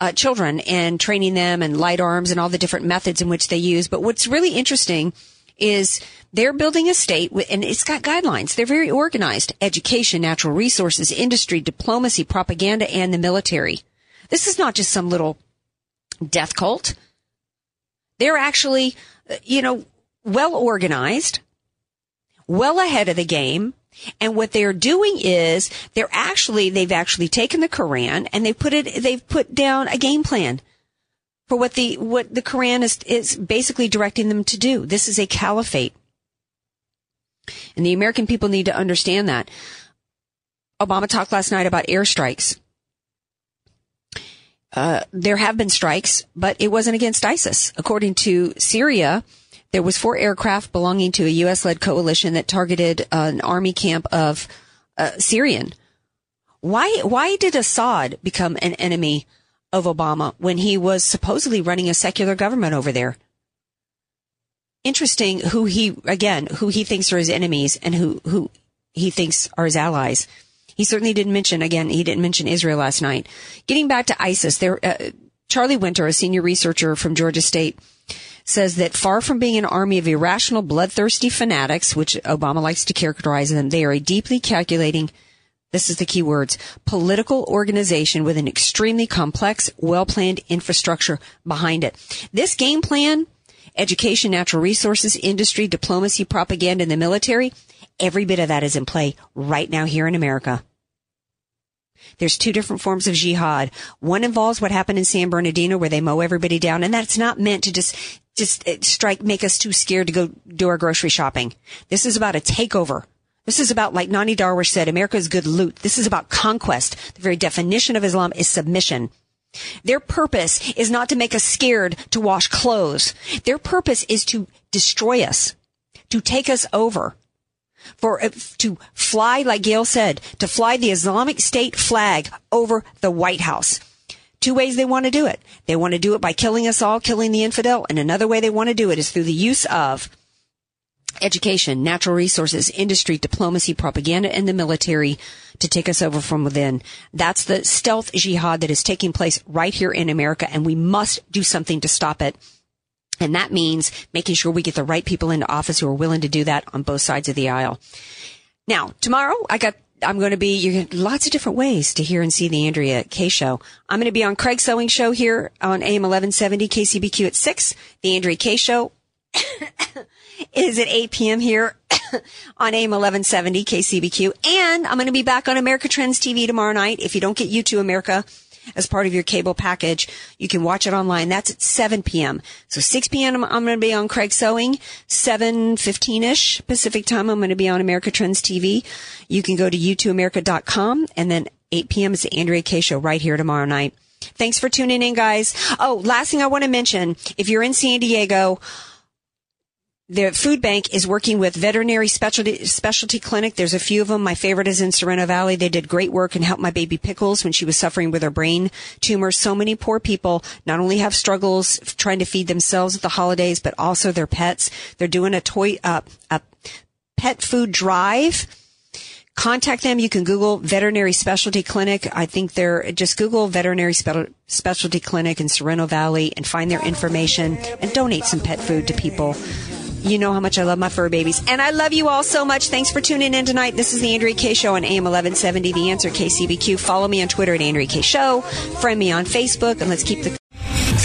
uh, children and training them and light arms and all the different methods in which they use. But what's really interesting is they're building a state with, and it's got guidelines. They're very organized. Education, natural resources, industry, diplomacy, propaganda, and the military. This is not just some little death cult. They're actually, uh, you know, well organized, well ahead of the game, and what they're doing is they're actually, they've actually taken the Quran and they put it, they've put down a game plan for what the, what the Quran is, is basically directing them to do. This is a caliphate. And the American people need to understand that. Obama talked last night about airstrikes. uh, there have been strikes, but it wasn't against ISIS. According to Syria, there was four aircraft belonging to a U.S.-led coalition that targeted an army camp of uh, Syrian. Why? Why did Assad become an enemy of Obama when he was supposedly running a secular government over there? Interesting who he, again, who he thinks are his enemies and who, who he thinks are his allies. He certainly didn't mention, again, he didn't mention Israel last night. Getting back to ISIS, there, uh, Charlie Winter, a senior researcher from Georgia State, says that far from being an army of irrational, bloodthirsty fanatics, which Obama likes to characterize them, they are a deeply calculating, this is the key words, political organization with an extremely complex, well-planned infrastructure behind it. This game plan, education, natural resources, industry, diplomacy, propaganda, and the military, every bit of that is in play right now here in America. There's two different forms of jihad. One involves what happened in San Bernardino where they mow everybody down and that's not meant to just, just uh, strike, make us too scared to go do our grocery shopping. This is about a takeover. This is about, like Nonie Darwish said, America's good loot. This is about conquest. The very definition of Islam is submission. Their purpose is not to make us scared to wash clothes. Their purpose is to destroy us, to take us over for uh, to fly, like Gayle said, to fly the Islamic State flag over the White House. Two ways they want to do it. They want to do it by killing us all, killing the infidel, and another way they want to do it is through the use of education, natural resources, industry, diplomacy, propaganda, and the military to take us over from within. That's the stealth jihad that is taking place right here in America, and we must do something to stop it. And that means making sure we get the right people into office who are willing to do that on both sides of the aisle. Now, tomorrow I got I'm going to be you get lots of different ways to hear and see the Andrea Kaye show. I'm going to be on Craig Sewing show here on AM 1170 KCBQ at 6. The Andrea Kaye show is at 8 p.m. here on AM 1170 KCBQ. And I'm going to be back on America Trends TV tomorrow night. If you don't get U2 America, as part of your cable package. You can watch it online. That's at 7 p.m. So 6 p.m. I'm going to be on Craig Sewing. 7.15ish Pacific time, I'm going to be on America Trends TV. You can go to u2america.com and then 8 p.m. is the Andrea Kaye show right here tomorrow night. Thanks for tuning in, guys. Oh, last thing I want to mention, if you're in San Diego, the food bank is working with veterinary specialty specialty clinic. There's a few of them. My favorite is in Sorrento Valley. They did great work and helped my baby Pickles when she was suffering with her brain tumor. So many poor people not only have struggles trying to feed themselves at the holidays, but also their pets. They're doing a toy uh, a pet food drive. Contact them. You can Google veterinary specialty clinic. I think they're just Google veterinary spe- specialty clinic in Sorrento Valley and find their information and donate some pet food to people. You know how much I love my fur babies. And I love you all so much. Thanks for tuning in tonight. This is the Andrea Kaye Show on AM 1170, The Answer KCBQ. Follow me on Twitter at Andrea Kaye Show. Friend me on Facebook, and let's keep the